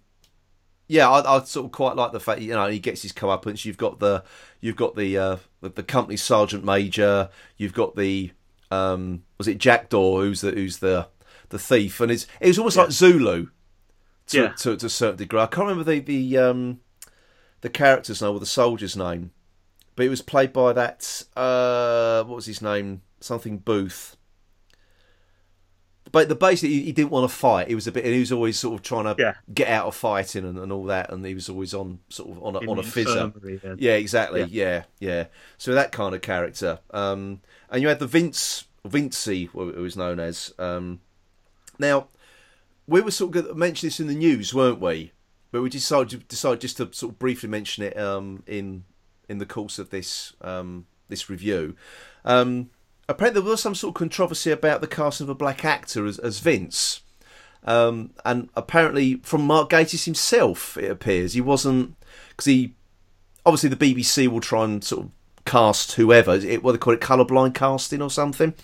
yeah, I, I sort of quite like the fact you know he gets his comeuppance. You've got the you've got the uh, the, the company sergeant major. You've got the um, was it Jackdaw who's the who's the the thief, and it's it was almost like Zulu to, Yeah. to, to a certain degree. I can't remember the the um, the character's name or the soldier's name, but it was played by that uh, what was his name? Something Booth. But the basically he didn't want to fight. He was a bit. He was always sort of trying to Yeah. get out of fighting and, and all that. And he was always on sort of on a, In on a fizzer. then. Yeah, exactly. Yeah. yeah, So that kind of character. Um, and you had the Vince Vincey, who was known as. Um, now, we were sort of going to mention this in the news, weren't we? But we decided decided just to sort of briefly mention it um, in in the course of this um, this review. Um, apparently, there was some sort of controversy about the casting of a black actor as, as Vince, um, and apparently from Mark Gatiss himself, it appears he wasn't because he obviously the BBC will try and sort of cast whoever, it, what they call it, colourblind casting or something.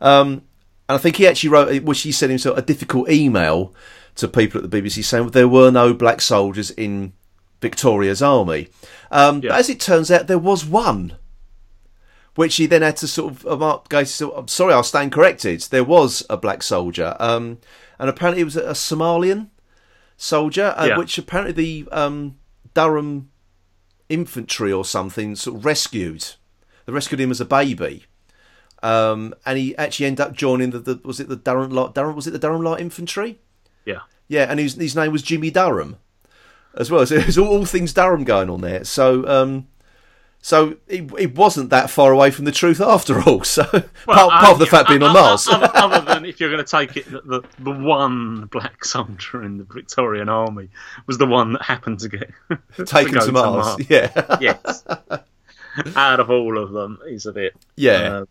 Um, and I think he actually wrote, which he sent himself a difficult email to people at the BBC saying there were no black soldiers in Victoria's army. Um, Yeah. But as it turns out, there was one. Which he then had to sort of uh, Mark Gatiss. said, I'm sorry, I'll stand corrected. There was a black soldier, um, and apparently it was a, a Somalian soldier, uh, Yeah. which apparently the um, Durham infantry or something sort of rescued. They rescued him as a baby, um, and he actually ended up joining the, the was it the Durham Light Durham was it the Durham Light Infantry? Yeah, Yeah, and his his name was Jimmy Durham as well. So it was all, all things Durham going on there. So um, so it, it wasn't that far away from the truth after all. *laughs* So part, part of the fact being on Mars. Other, other than *laughs* if you're going to take it that the, the one black soldier in the Victorian Army was the one that happened to get *laughs* Taken go to Mars. Yeah. yes. Out of all of them, he's a bit. Yeah. uh,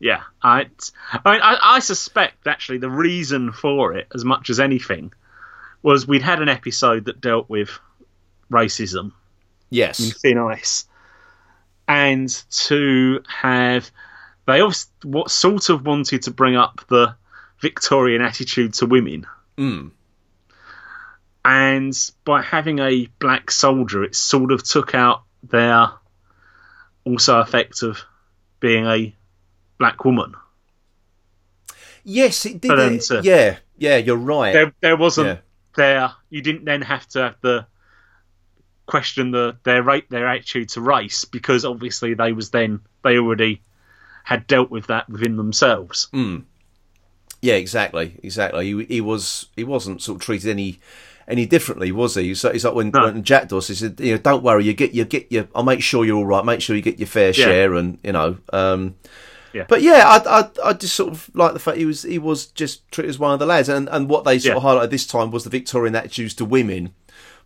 yeah, I, I mean, I, I suspect actually the reason for it, as much as anything, was we'd had an episode that dealt with racism in yes. Thin Ice, and to have they also what sort of wanted to bring up the Victorian attitude to women, Mm. and by having a black soldier, it sort of took out their also effect of being a black woman. Yes, it did. It- to- yeah. Yeah, you're right. There, there wasn't Yeah. there. You didn't then have to have the question the their rate their attitude to race because obviously they was then they already had dealt with that within themselves. Yeah, exactly, exactly. He, he was he wasn't sort of treated any any differently, was he? So it's like when, No. when Jackdaw's he said, you know, don't worry, you get you get your. I'll make sure you're all right. Make sure you get your fair share, and you know. Um, Yeah. But yeah, I, I I just sort of like the fact he was he was just treated as one of the lads, and and what they sort of highlighted this time was the Victorian attitudes to women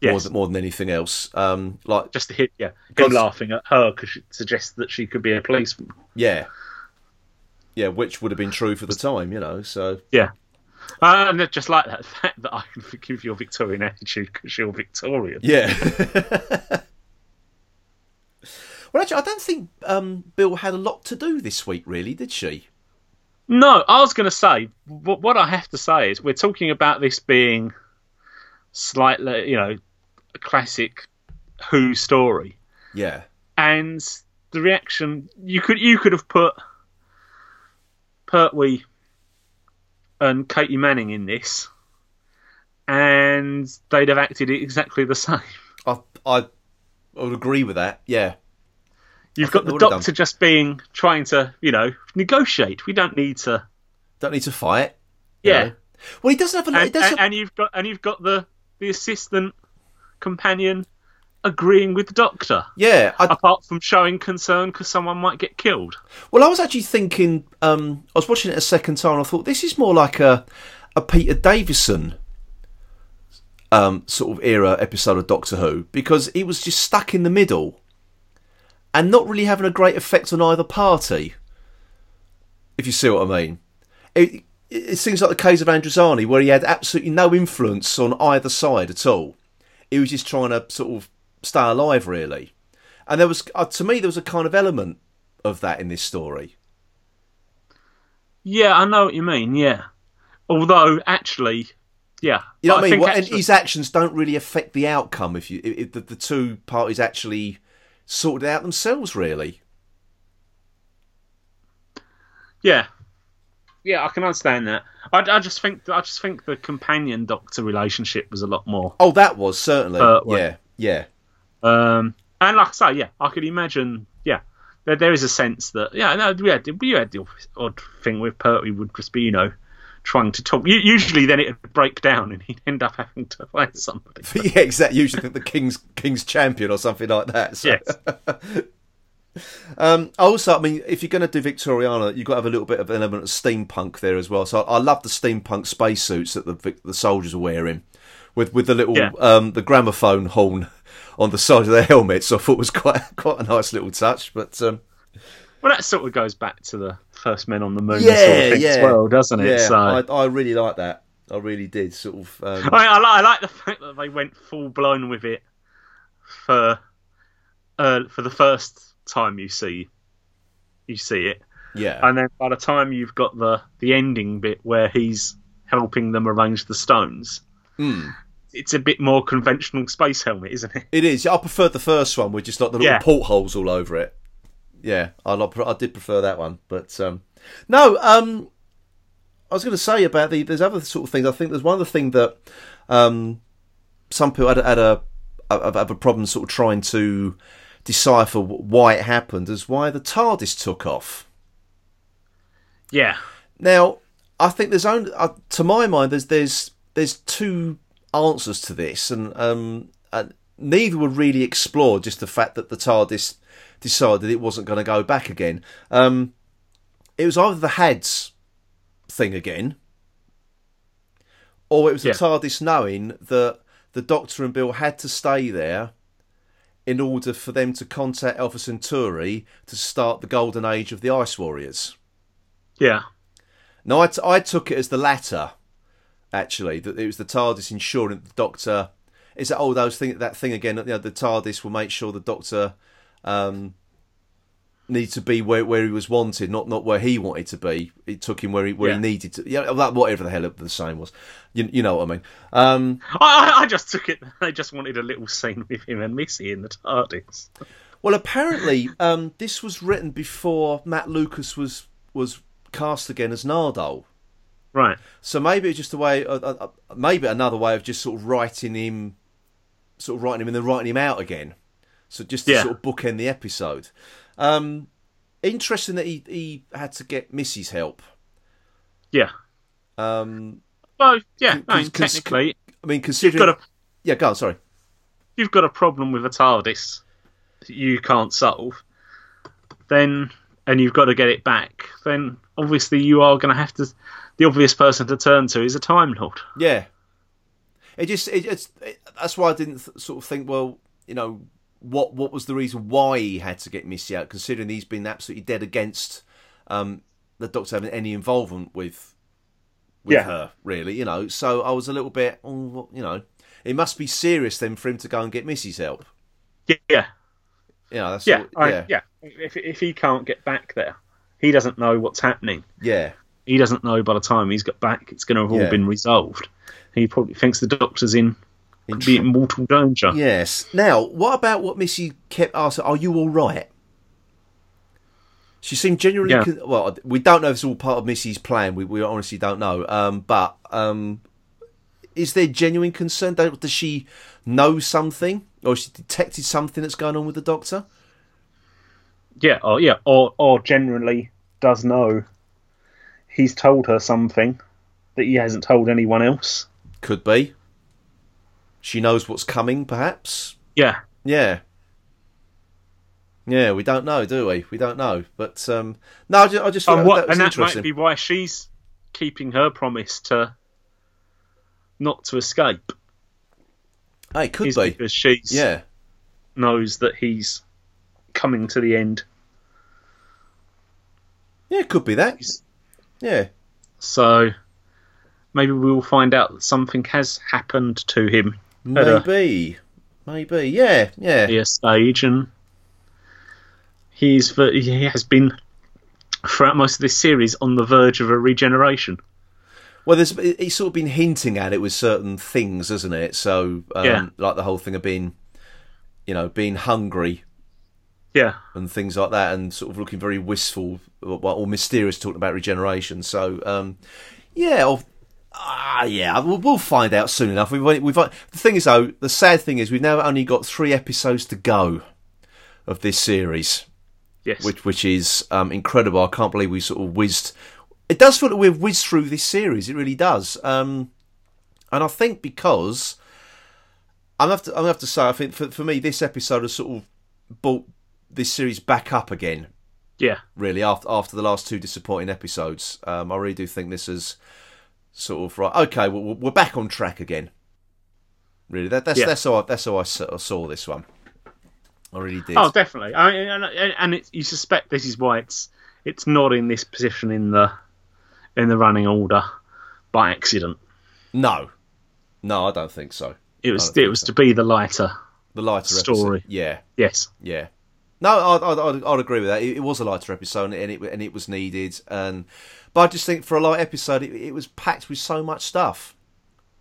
more Yes. than more than anything else. Um, like Just to hit, yeah, him laughing at her because she suggests that she could be a policeman. yeah, yeah, which would have been true for the time, you know. So Yeah. Uh, and just like that *laughs* fact that I can forgive your Victorian attitude because you're Victorian. Yeah. *laughs* well, actually, I don't think um, Bill had a lot to do this week, really, did she? No, I was going to say what, what I have to say is we're talking about this being slightly, you know, a classic Who story, Yeah. and the reaction you could you could have put Pertwee and Katy Manning in this, and they'd have acted exactly the same. I, I would agree with that. Yeah. You've got the doctor just being trying to, you know, negotiate. We don't need to. Don't need to fight. Yeah. know. Well, he doesn't have a lot. And, doesn't, and, and you've got and you've got the the assistant companion agreeing with the doctor. yeah. I, Apart from showing concern because someone might get killed. well, I was actually thinking. Um, I was watching it a second time, and I thought this is more like a a Peter Davison um, sort of era episode of Doctor Who because he was just stuck in the middle and not really having a great effect on either party. If you see what I mean, it, it seems like the case of Androzani where he had absolutely no influence on either side at all. He was just trying to sort of stay alive, really. And there was, uh, to me, there was a kind of element of that in this story. Yeah, I know what you mean. Yeah, although actually, yeah, You know what I, mean? think What, and his actions don't really affect the outcome if you if, the, the two parties actually sorted it out themselves, really. yeah, yeah, I can understand that. I, I just think I just think the companion doctor relationship was a lot more. Oh, that was certainly, Uh, yeah, yeah, Um, and like I say, yeah, I could imagine, yeah, there, there is a sense that, yeah, no, we had, we had the odd thing with Pertwee would just be, you know, trying to talk. Usually, then it'd break down and he'd end up having to find somebody. *laughs* yeah, exactly. Usually the king's king's champion or something like that. So. Yes. *laughs* Um, also, I mean, if you're going to do Victoriana, you've got to have a little bit of an element of steampunk there as well. So I, I love the steampunk spacesuits that the the soldiers are wearing, with with the little Yeah. um, the gramophone horn *laughs* on the side of their helmets. I thought was quite *laughs* quite a nice little touch. But um, Well, that sort of goes back to the first men on the moon yeah, sort of thing yeah, as well, doesn't it? Yeah, so I, I really like that. I really did. Sort of. Um, I, I, like, I like the fact that they went full blown with it for uh, for the first time you see you see it. yeah. and then by the time you've got the the ending bit where he's helping them arrange the stones, Hmm. it's a bit more conventional space helmet, isn't it? It is. I preferred the first one with just like the little Yeah. portholes all over it. Yeah, I I did prefer that one, but um, no. Um, I was going to say about the there's other sort of things. I think there's one other thing that um, some people had, had a have a problem sort of trying to decipher why it happened, as why the TARDIS took off. Yeah, Now, I think there's only, uh, to my mind, there's there's there's two answers to this, and um, and neither were really explored. Just the fact that the TARDIS decided it wasn't going to go back again. Um, it was either the HADS thing again, or it was the TARDIS knowing that the Doctor and Bill had to stay there in order for them to contact Alpha Centauri to start the golden age of the Ice Warriors. yeah, No, I, t- I took it as the latter. Actually, that it was the TARDIS ensuring that the Doctor is that oh those thing that thing again. You know, the TARDIS will make sure the Doctor um, needs to be where, where he was wanted, not not where he wanted to be. It took him where he where Yeah. he needed to. Yeah, that whatever the hell the saying was. You, you know what I mean? Um, I, I- I just took it. *laughs* I just wanted a little scene with him and Missy in the TARDIS. Well, apparently, um, this was written before Matt Lucas was was cast again as Nardole. Right. So maybe it's just a way, uh, uh, uh, maybe another way of just sort of writing him sort of writing him and then writing him out again. So just to Yeah. sort of bookend the episode. Um, interesting that he he had to get Missy's help. Yeah. Um, Well, yeah. I mean, technically, I mean, you've considering got a yeah, go on. Sorry. you've got a problem with a TARDIS that you can't solve, then and you've got to get it back, then obviously you are going to have to. The obvious person to turn to is a Time Lord. Yeah. It just it, it's it, that's why I didn't th- sort of think. Well, you know, what what was the reason why he had to get Missy out? Considering he's been absolutely dead against um, the Doctor having any involvement with with Yeah. her, really. You know, so I was a little bit, oh, you know, it must be serious then for him to go and get Missy's help. Yeah, You know, that's yeah, I- yeah, yeah. If if he can't get back there, he doesn't know what's happening. yeah. He doesn't know by the time he's got back, it's going to have all Yeah. been resolved. He probably thinks the Doctor's in In be in mortal danger. Yes. Now, what about what Missy kept asking? Are you all right? She seemed genuinely Yeah. con- well. We don't know if it's all part of Missy's plan. We, we honestly don't know. Um, but um, is there genuine concern? Does does she know something, or she detected something that's going on with the Doctor? Yeah, or yeah, or or generally does know he's told her something that he hasn't told anyone else. Could be. She knows what's coming, perhaps. Yeah, Yeah. Yeah, we don't know, do we? We don't know. But um, no, I just, I just thought and that, what that and that might be why she's keeping her promise to not to escape. Hey, could Is be. because she's Yeah. knows that he's coming to the end. Yeah, it could be that. Yeah. So maybe we will find out that something has happened to him Maybe. Maybe. Yeah, yeah. earlier stage, and he's he has been throughout most of this series on the verge of a regeneration. Well, there's he's sort of been hinting at it with certain things, hasn't it? So, um, Yeah. like the whole thing of being, you know, being hungry Yeah, and things like that, and sort of looking very wistful or, or mysterious, talking about regeneration. So, um, yeah, or, ah, yeah, we'll, we'll find out soon enough. We've, we've the thing is though, the sad thing is we've now only got three episodes to go of this series. yes, which which is um, incredible. I can't believe we sort of whizzed. It does feel that we've whizzed through this series. It really does. Um, and I think because I'm have to, I'm gonna have to say, I think for for me, this episode has sort of brought this series back up again. yeah, Really, after after the last two disappointing episodes, um, I really do think this is sort of right. Okay, well, we're back on track again. Really, that, that's Yeah. that's how I, that's how I saw, saw this one. I really did. Oh, definitely. I, and and, and it, you suspect this is why it's it's not in this position in the in the running order by accident. no, no, I don't think so. It was it was so. to be the lighter. The lighter Story. episode. Yeah, Yes. yeah. No, I'd, I'd agree with that. It, it was a lighter episode, and it and it was needed. And but I just think for a light episode, it, it was packed with so much stuff,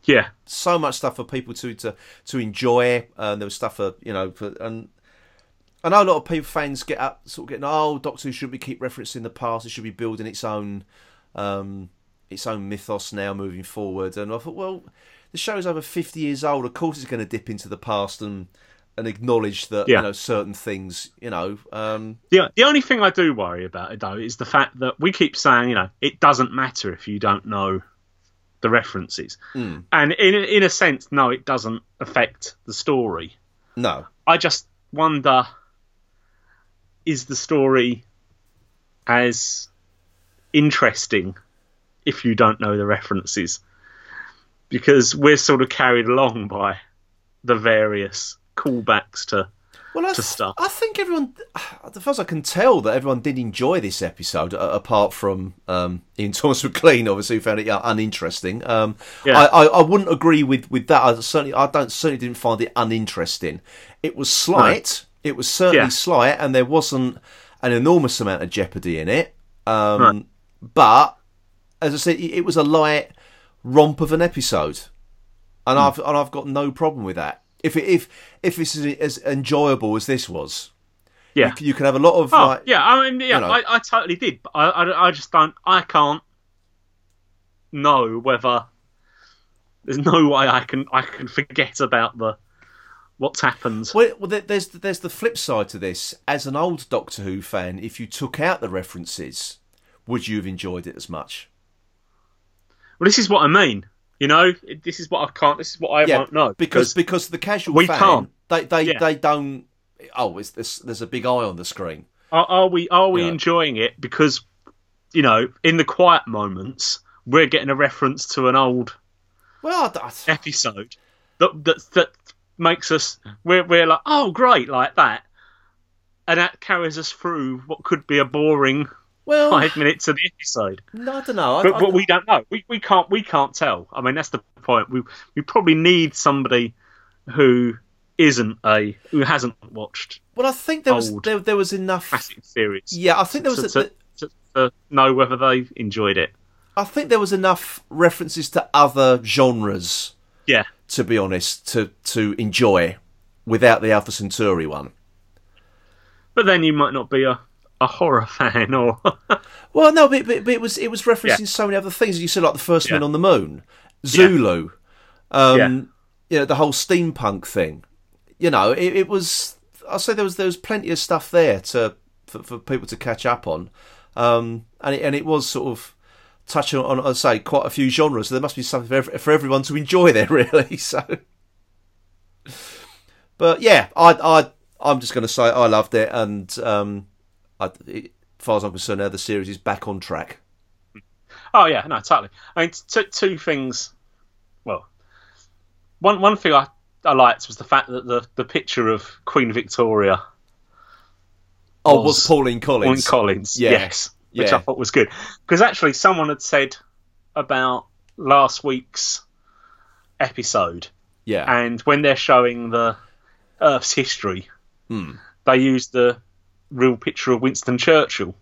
Yeah. so much stuff for people to to to enjoy. And there was stuff for you know, for, and I know a lot of people fans get up, sort of getting, oh, Doctor Who shouldn't be keep referencing the past. It should be building its own, um, its own mythos now moving forward. And I thought, well, the show's over fifty years old. Of course, it's going to dip into the past and and acknowledge that Yeah. you know certain things. You know, um, The, the only thing I do worry about it though is the fact that we keep saying, you know, it doesn't matter if you don't know the references, Mm. and in in a sense, no, it doesn't affect the story. no, I just wonder: is the story as interesting if you don't know the references? Because we're sort of carried along by the various callbacks to well, I, to th- stuff. I think everyone, as far as I can tell, that everyone did enjoy this episode. Uh, apart from um, Ian Thomas *laughs* McLean, obviously, who found it yeah, uninteresting. Um, Yeah. I, I, I wouldn't agree with, with that. I certainly, I don't certainly didn't find it uninteresting. It was slight. It was certainly Yeah. slight, and there wasn't an enormous amount of jeopardy in it. Um, Right. But as I said, it, was a light romp of an episode, and Hmm. I've and I've got no problem with that. If it, if if it's as- as enjoyable as this was, yeah. you, you can have a lot of Oh, like yeah, I mean, yeah, you know. I, I totally did, but I, I, I just don't, I can't know whether there's no way I can, I can forget about the what's happened. Well, well, there's there's the flip side to this. As an old Doctor Who fan, if you took out the references, would you have enjoyed it as much? Well, this is what I mean. You know, this is what I can't. This is what I won't know because because the casual we fan, can't. they they Yeah. they don't. Oh, it's, this. there's a big eye on the screen. are, are we are we Yeah. enjoying it because you know in the quiet moments we're getting a reference to an old Well, I- episode that that that makes us we're we're like oh great like that, and that carries us through what could be a boring well, five minutes of the episode. no, I don't know. I, But, I- but we don't know. We we can't we can't tell. I mean that's the point. We we probably need somebody who isn't a who hasn't watched well, I think there was there, there was enough. classic series. Yeah, I think there was to, a, to, to, to know whether they enjoyed it. I think there was enough references to other genres, Yeah. to be honest, to to enjoy without the Alpha Centauri one. But then you might not be a, a horror fan or *laughs* Well, no, but, but, but it was it was referencing Yeah. so many other things. You said like the first Yeah. men on the moon, Zulu, um, Yeah. you know the whole steampunk thing. You know, it, it was. I'll say there was there was plenty of stuff there to for, for people to catch up on, um, and it, and it was sort of touching on, I say, quite a few genres. So there must be something for, ev- for everyone to enjoy there, *laughs* really. So, but yeah, I I I'm just going to say I loved it, and um, I, it, as far as I'm concerned, now the series is back on track. Oh yeah, no, totally. I mean, t- two things. Well, one one thing I, I liked was the fact that the, the picture of Queen Victoria, Oh, Was was Pauline Collins? Pauline Collins, Yeah. yes, which Yeah. I thought was good because actually someone had said about last week's episode, Yeah, and when they're showing the Earth's history, Hmm. they use the real picture of Winston Churchill.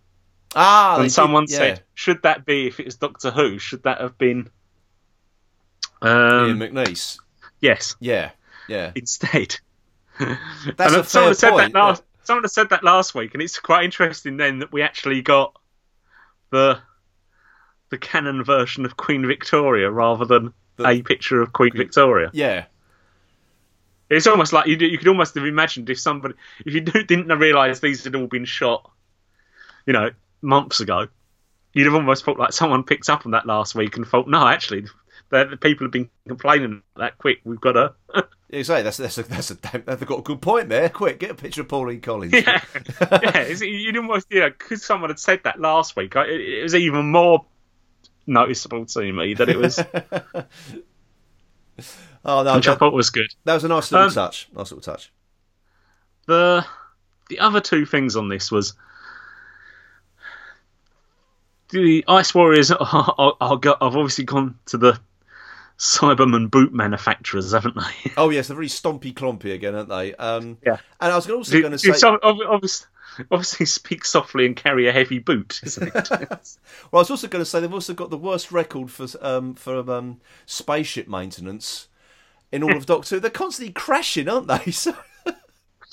ah, and did- someone yeah. said, should that be if it was Doctor Who? Should that have been? Ian Um, McNeice. yes, Yeah, yeah. instead. That's and a someone fair said point. that last. Someone had said that last week, and it's quite interesting then that we actually got the the canon version of Queen Victoria rather than The- a picture of Queen Victoria. Yeah, It's almost like you you could almost have imagined if somebody if you *laughs* didn't realise these had all been shot, you know, months ago, you'd have almost thought like someone picked up on that last week and thought, no, actually, the, the people have been complaining that quick. We've got to. *laughs* you say that's that's a, that's a *laughs* they've got a good point there. Quick, get a picture of Pauline Collins. yeah, yeah. You'd almost yeah, because someone had said that last week. It, it was even more noticeable to me that it was, Oh no, which I that, thought was good. that was a nice little Um, touch. Nice little touch. the the other two things on this was the Ice Warriors *laughs* are, are, are go, have obviously gone to the Cyberman boot manufacturers, haven't they? *laughs* Oh yes, they're very stompy clompy again, aren't they? Um, Yeah. And I was also going to say, some- obviously, obviously speak softly and carry a heavy boot, isn't it? *laughs* well, I was also going to say they've also got the worst record for um, for um, spaceship maintenance in all of Doctor. Who. They're constantly crashing, aren't they? *laughs*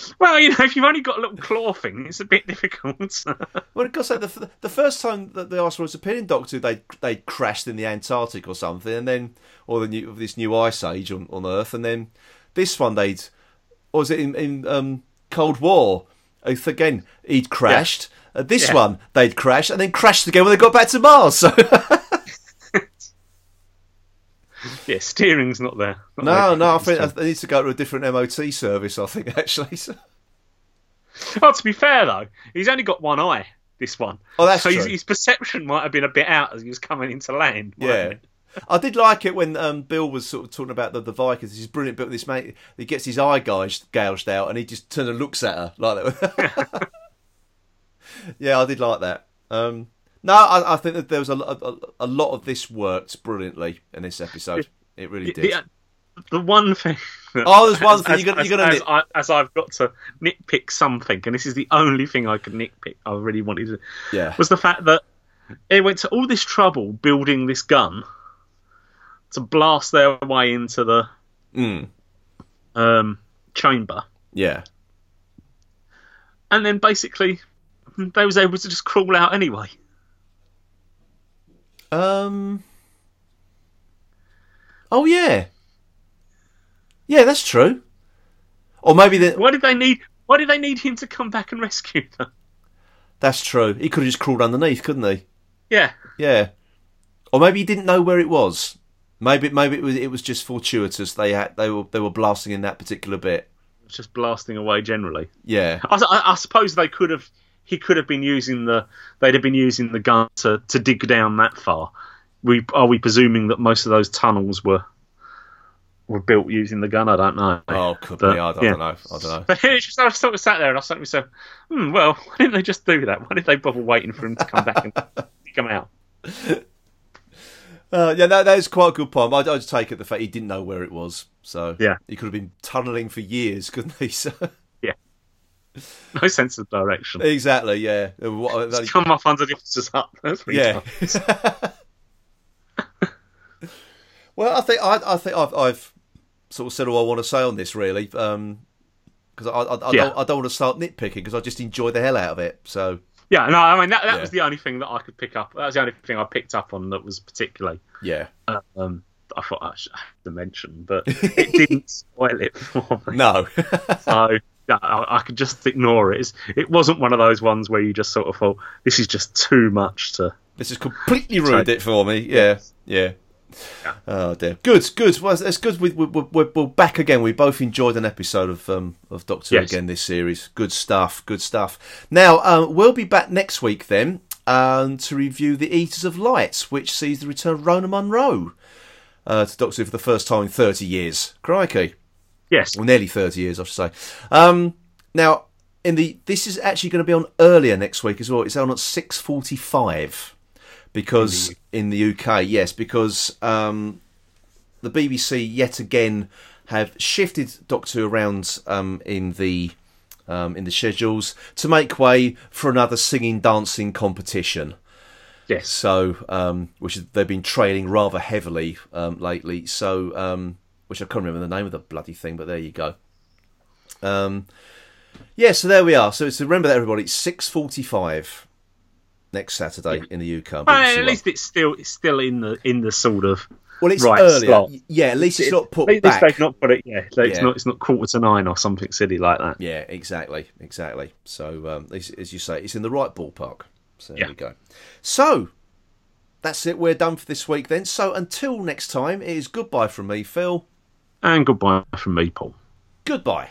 So, well, you know, if you've only got a little claw thing, it's a bit difficult. *laughs* well, of course, the, the first time that the Warriors appeared in Doctor, Who, they they crashed in the Antarctic or something, and then or the new this new ice age on, on Earth, and then this one they'd or was it in, in um, Cold War? Again, he'd crashed. Uh, this Yeah. one they'd crashed and then crashed again when they got back to Mars. So *laughs* yeah, steering's not there. Not no, no, I think they need to go to a different MOT service. I think *laughs* actually. So, Oh, to be fair though, he's only got one eye. This one. Oh, that's so his, true. his perception might have been a bit out as he was coming into land. Yeah. it? I did like it when um, Bill was sort of talking about the, the Vikings. He's brilliant bit this mate. He gets his eye gouged, gouged out, and he just turns and looks at her like that. *laughs* *laughs* yeah, I did like that. Um, no, I, I think that there was a, a, a lot of this worked brilliantly in this episode. It really did. The, the one thing. Oh, there's one as- *laughs* thing you're gonna- as- you're gonna as, nit- I, as I've got to nitpick something, and this is the only thing I could nitpick. I really wanted to. Yeah. Was the fact that it went to all this trouble building this gun to blast their way into the Mm, um, chamber, yeah. and then basically they was able to just crawl out anyway. Um. Oh yeah. Yeah, that's true. Or maybe the, Why did they need? Why did they need him to come back and rescue them? that's true. He could have just crawled underneath, couldn't he? Yeah, Yeah. Or maybe he didn't know where it was. Maybe maybe it was it was just fortuitous. They had they were they were blasting in that particular bit. just blasting away generally. Yeah. I, I, I suppose they could have. He could have been using the. They'd have been using the gun to, to dig down that far. We are we presuming that most of those tunnels were were built using the gun? I don't know. Oh, could But, be. I, yeah. don't know. I don't know. But it's just, I sort of sat there and I sat to myself, hmm, well, why didn't they just do that? Why did they bother waiting for him to come back and *laughs* come out? Uh, yeah, that, that is quite a good point. I, I just take it the fact he didn't know where it was. So Yeah. he could have been tunnelling for years, couldn't he? *laughs* So, No sense of direction. exactly. Yeah. Uh, what- Just come off under the officer's hut. *laughs* Yeah. *laughs* well, I think I, I think I've, I've sort of said all I want to say on this, really, because I, I, I, Yeah. don't, I don't want to start nitpicking because I just enjoy the hell out of it. So Yeah, no, I mean that, that Yeah. was the only thing that I could pick up. That was the only thing I picked up on that was particularly. yeah. Um, I thought I should have to mention, but *laughs* it didn't spoil it for me. No. So I, I could just ignore it. It's, it wasn't one of those ones where you just sort of thought this is just too much to. This has completely ruined it for me. Yeah, yeah. Oh dear. Good, good. Well, it's good. We, we, we're, we're back again. We both enjoyed an episode of um, of Doctor Yes. again this series. Good stuff. Good stuff. Now um, we'll be back next week then um, to review the Eaters of Lights, which sees the return of Rona Munro uh, to Doctor Who for the first time in thirty years. Crikey. Yes, Well, nearly 30 years, I should say. Um, now, in the this is actually going to be on earlier next week as well. It's on at 6:45 because in the, UK, yes, because um, the BBC yet again have shifted Doctor Who around um, in the um, in the schedules to make way for another singing dancing competition. yes. So, um, which they've been trailing rather heavily um, lately. So, um, which I can't remember the name of the bloody thing, but there you go. Um, yeah, so there we are. So, it's remember that everybody. It's six forty-five next Saturday in the UK. Well, at least it's still it's still in the in the sort of well, it's right earlier. slot. Yeah, at least it's not put at least back. they've not put it. Yeah, like, it's not it's not quarter to nine or something silly like that. Yeah, exactly, exactly. So, um, as, as you say, it's in the right ballpark. So there Yeah. we go. So that's it. We're done for this week then. So until next time, it is goodbye from me, Phil. And goodbye from me, Paul. Goodbye.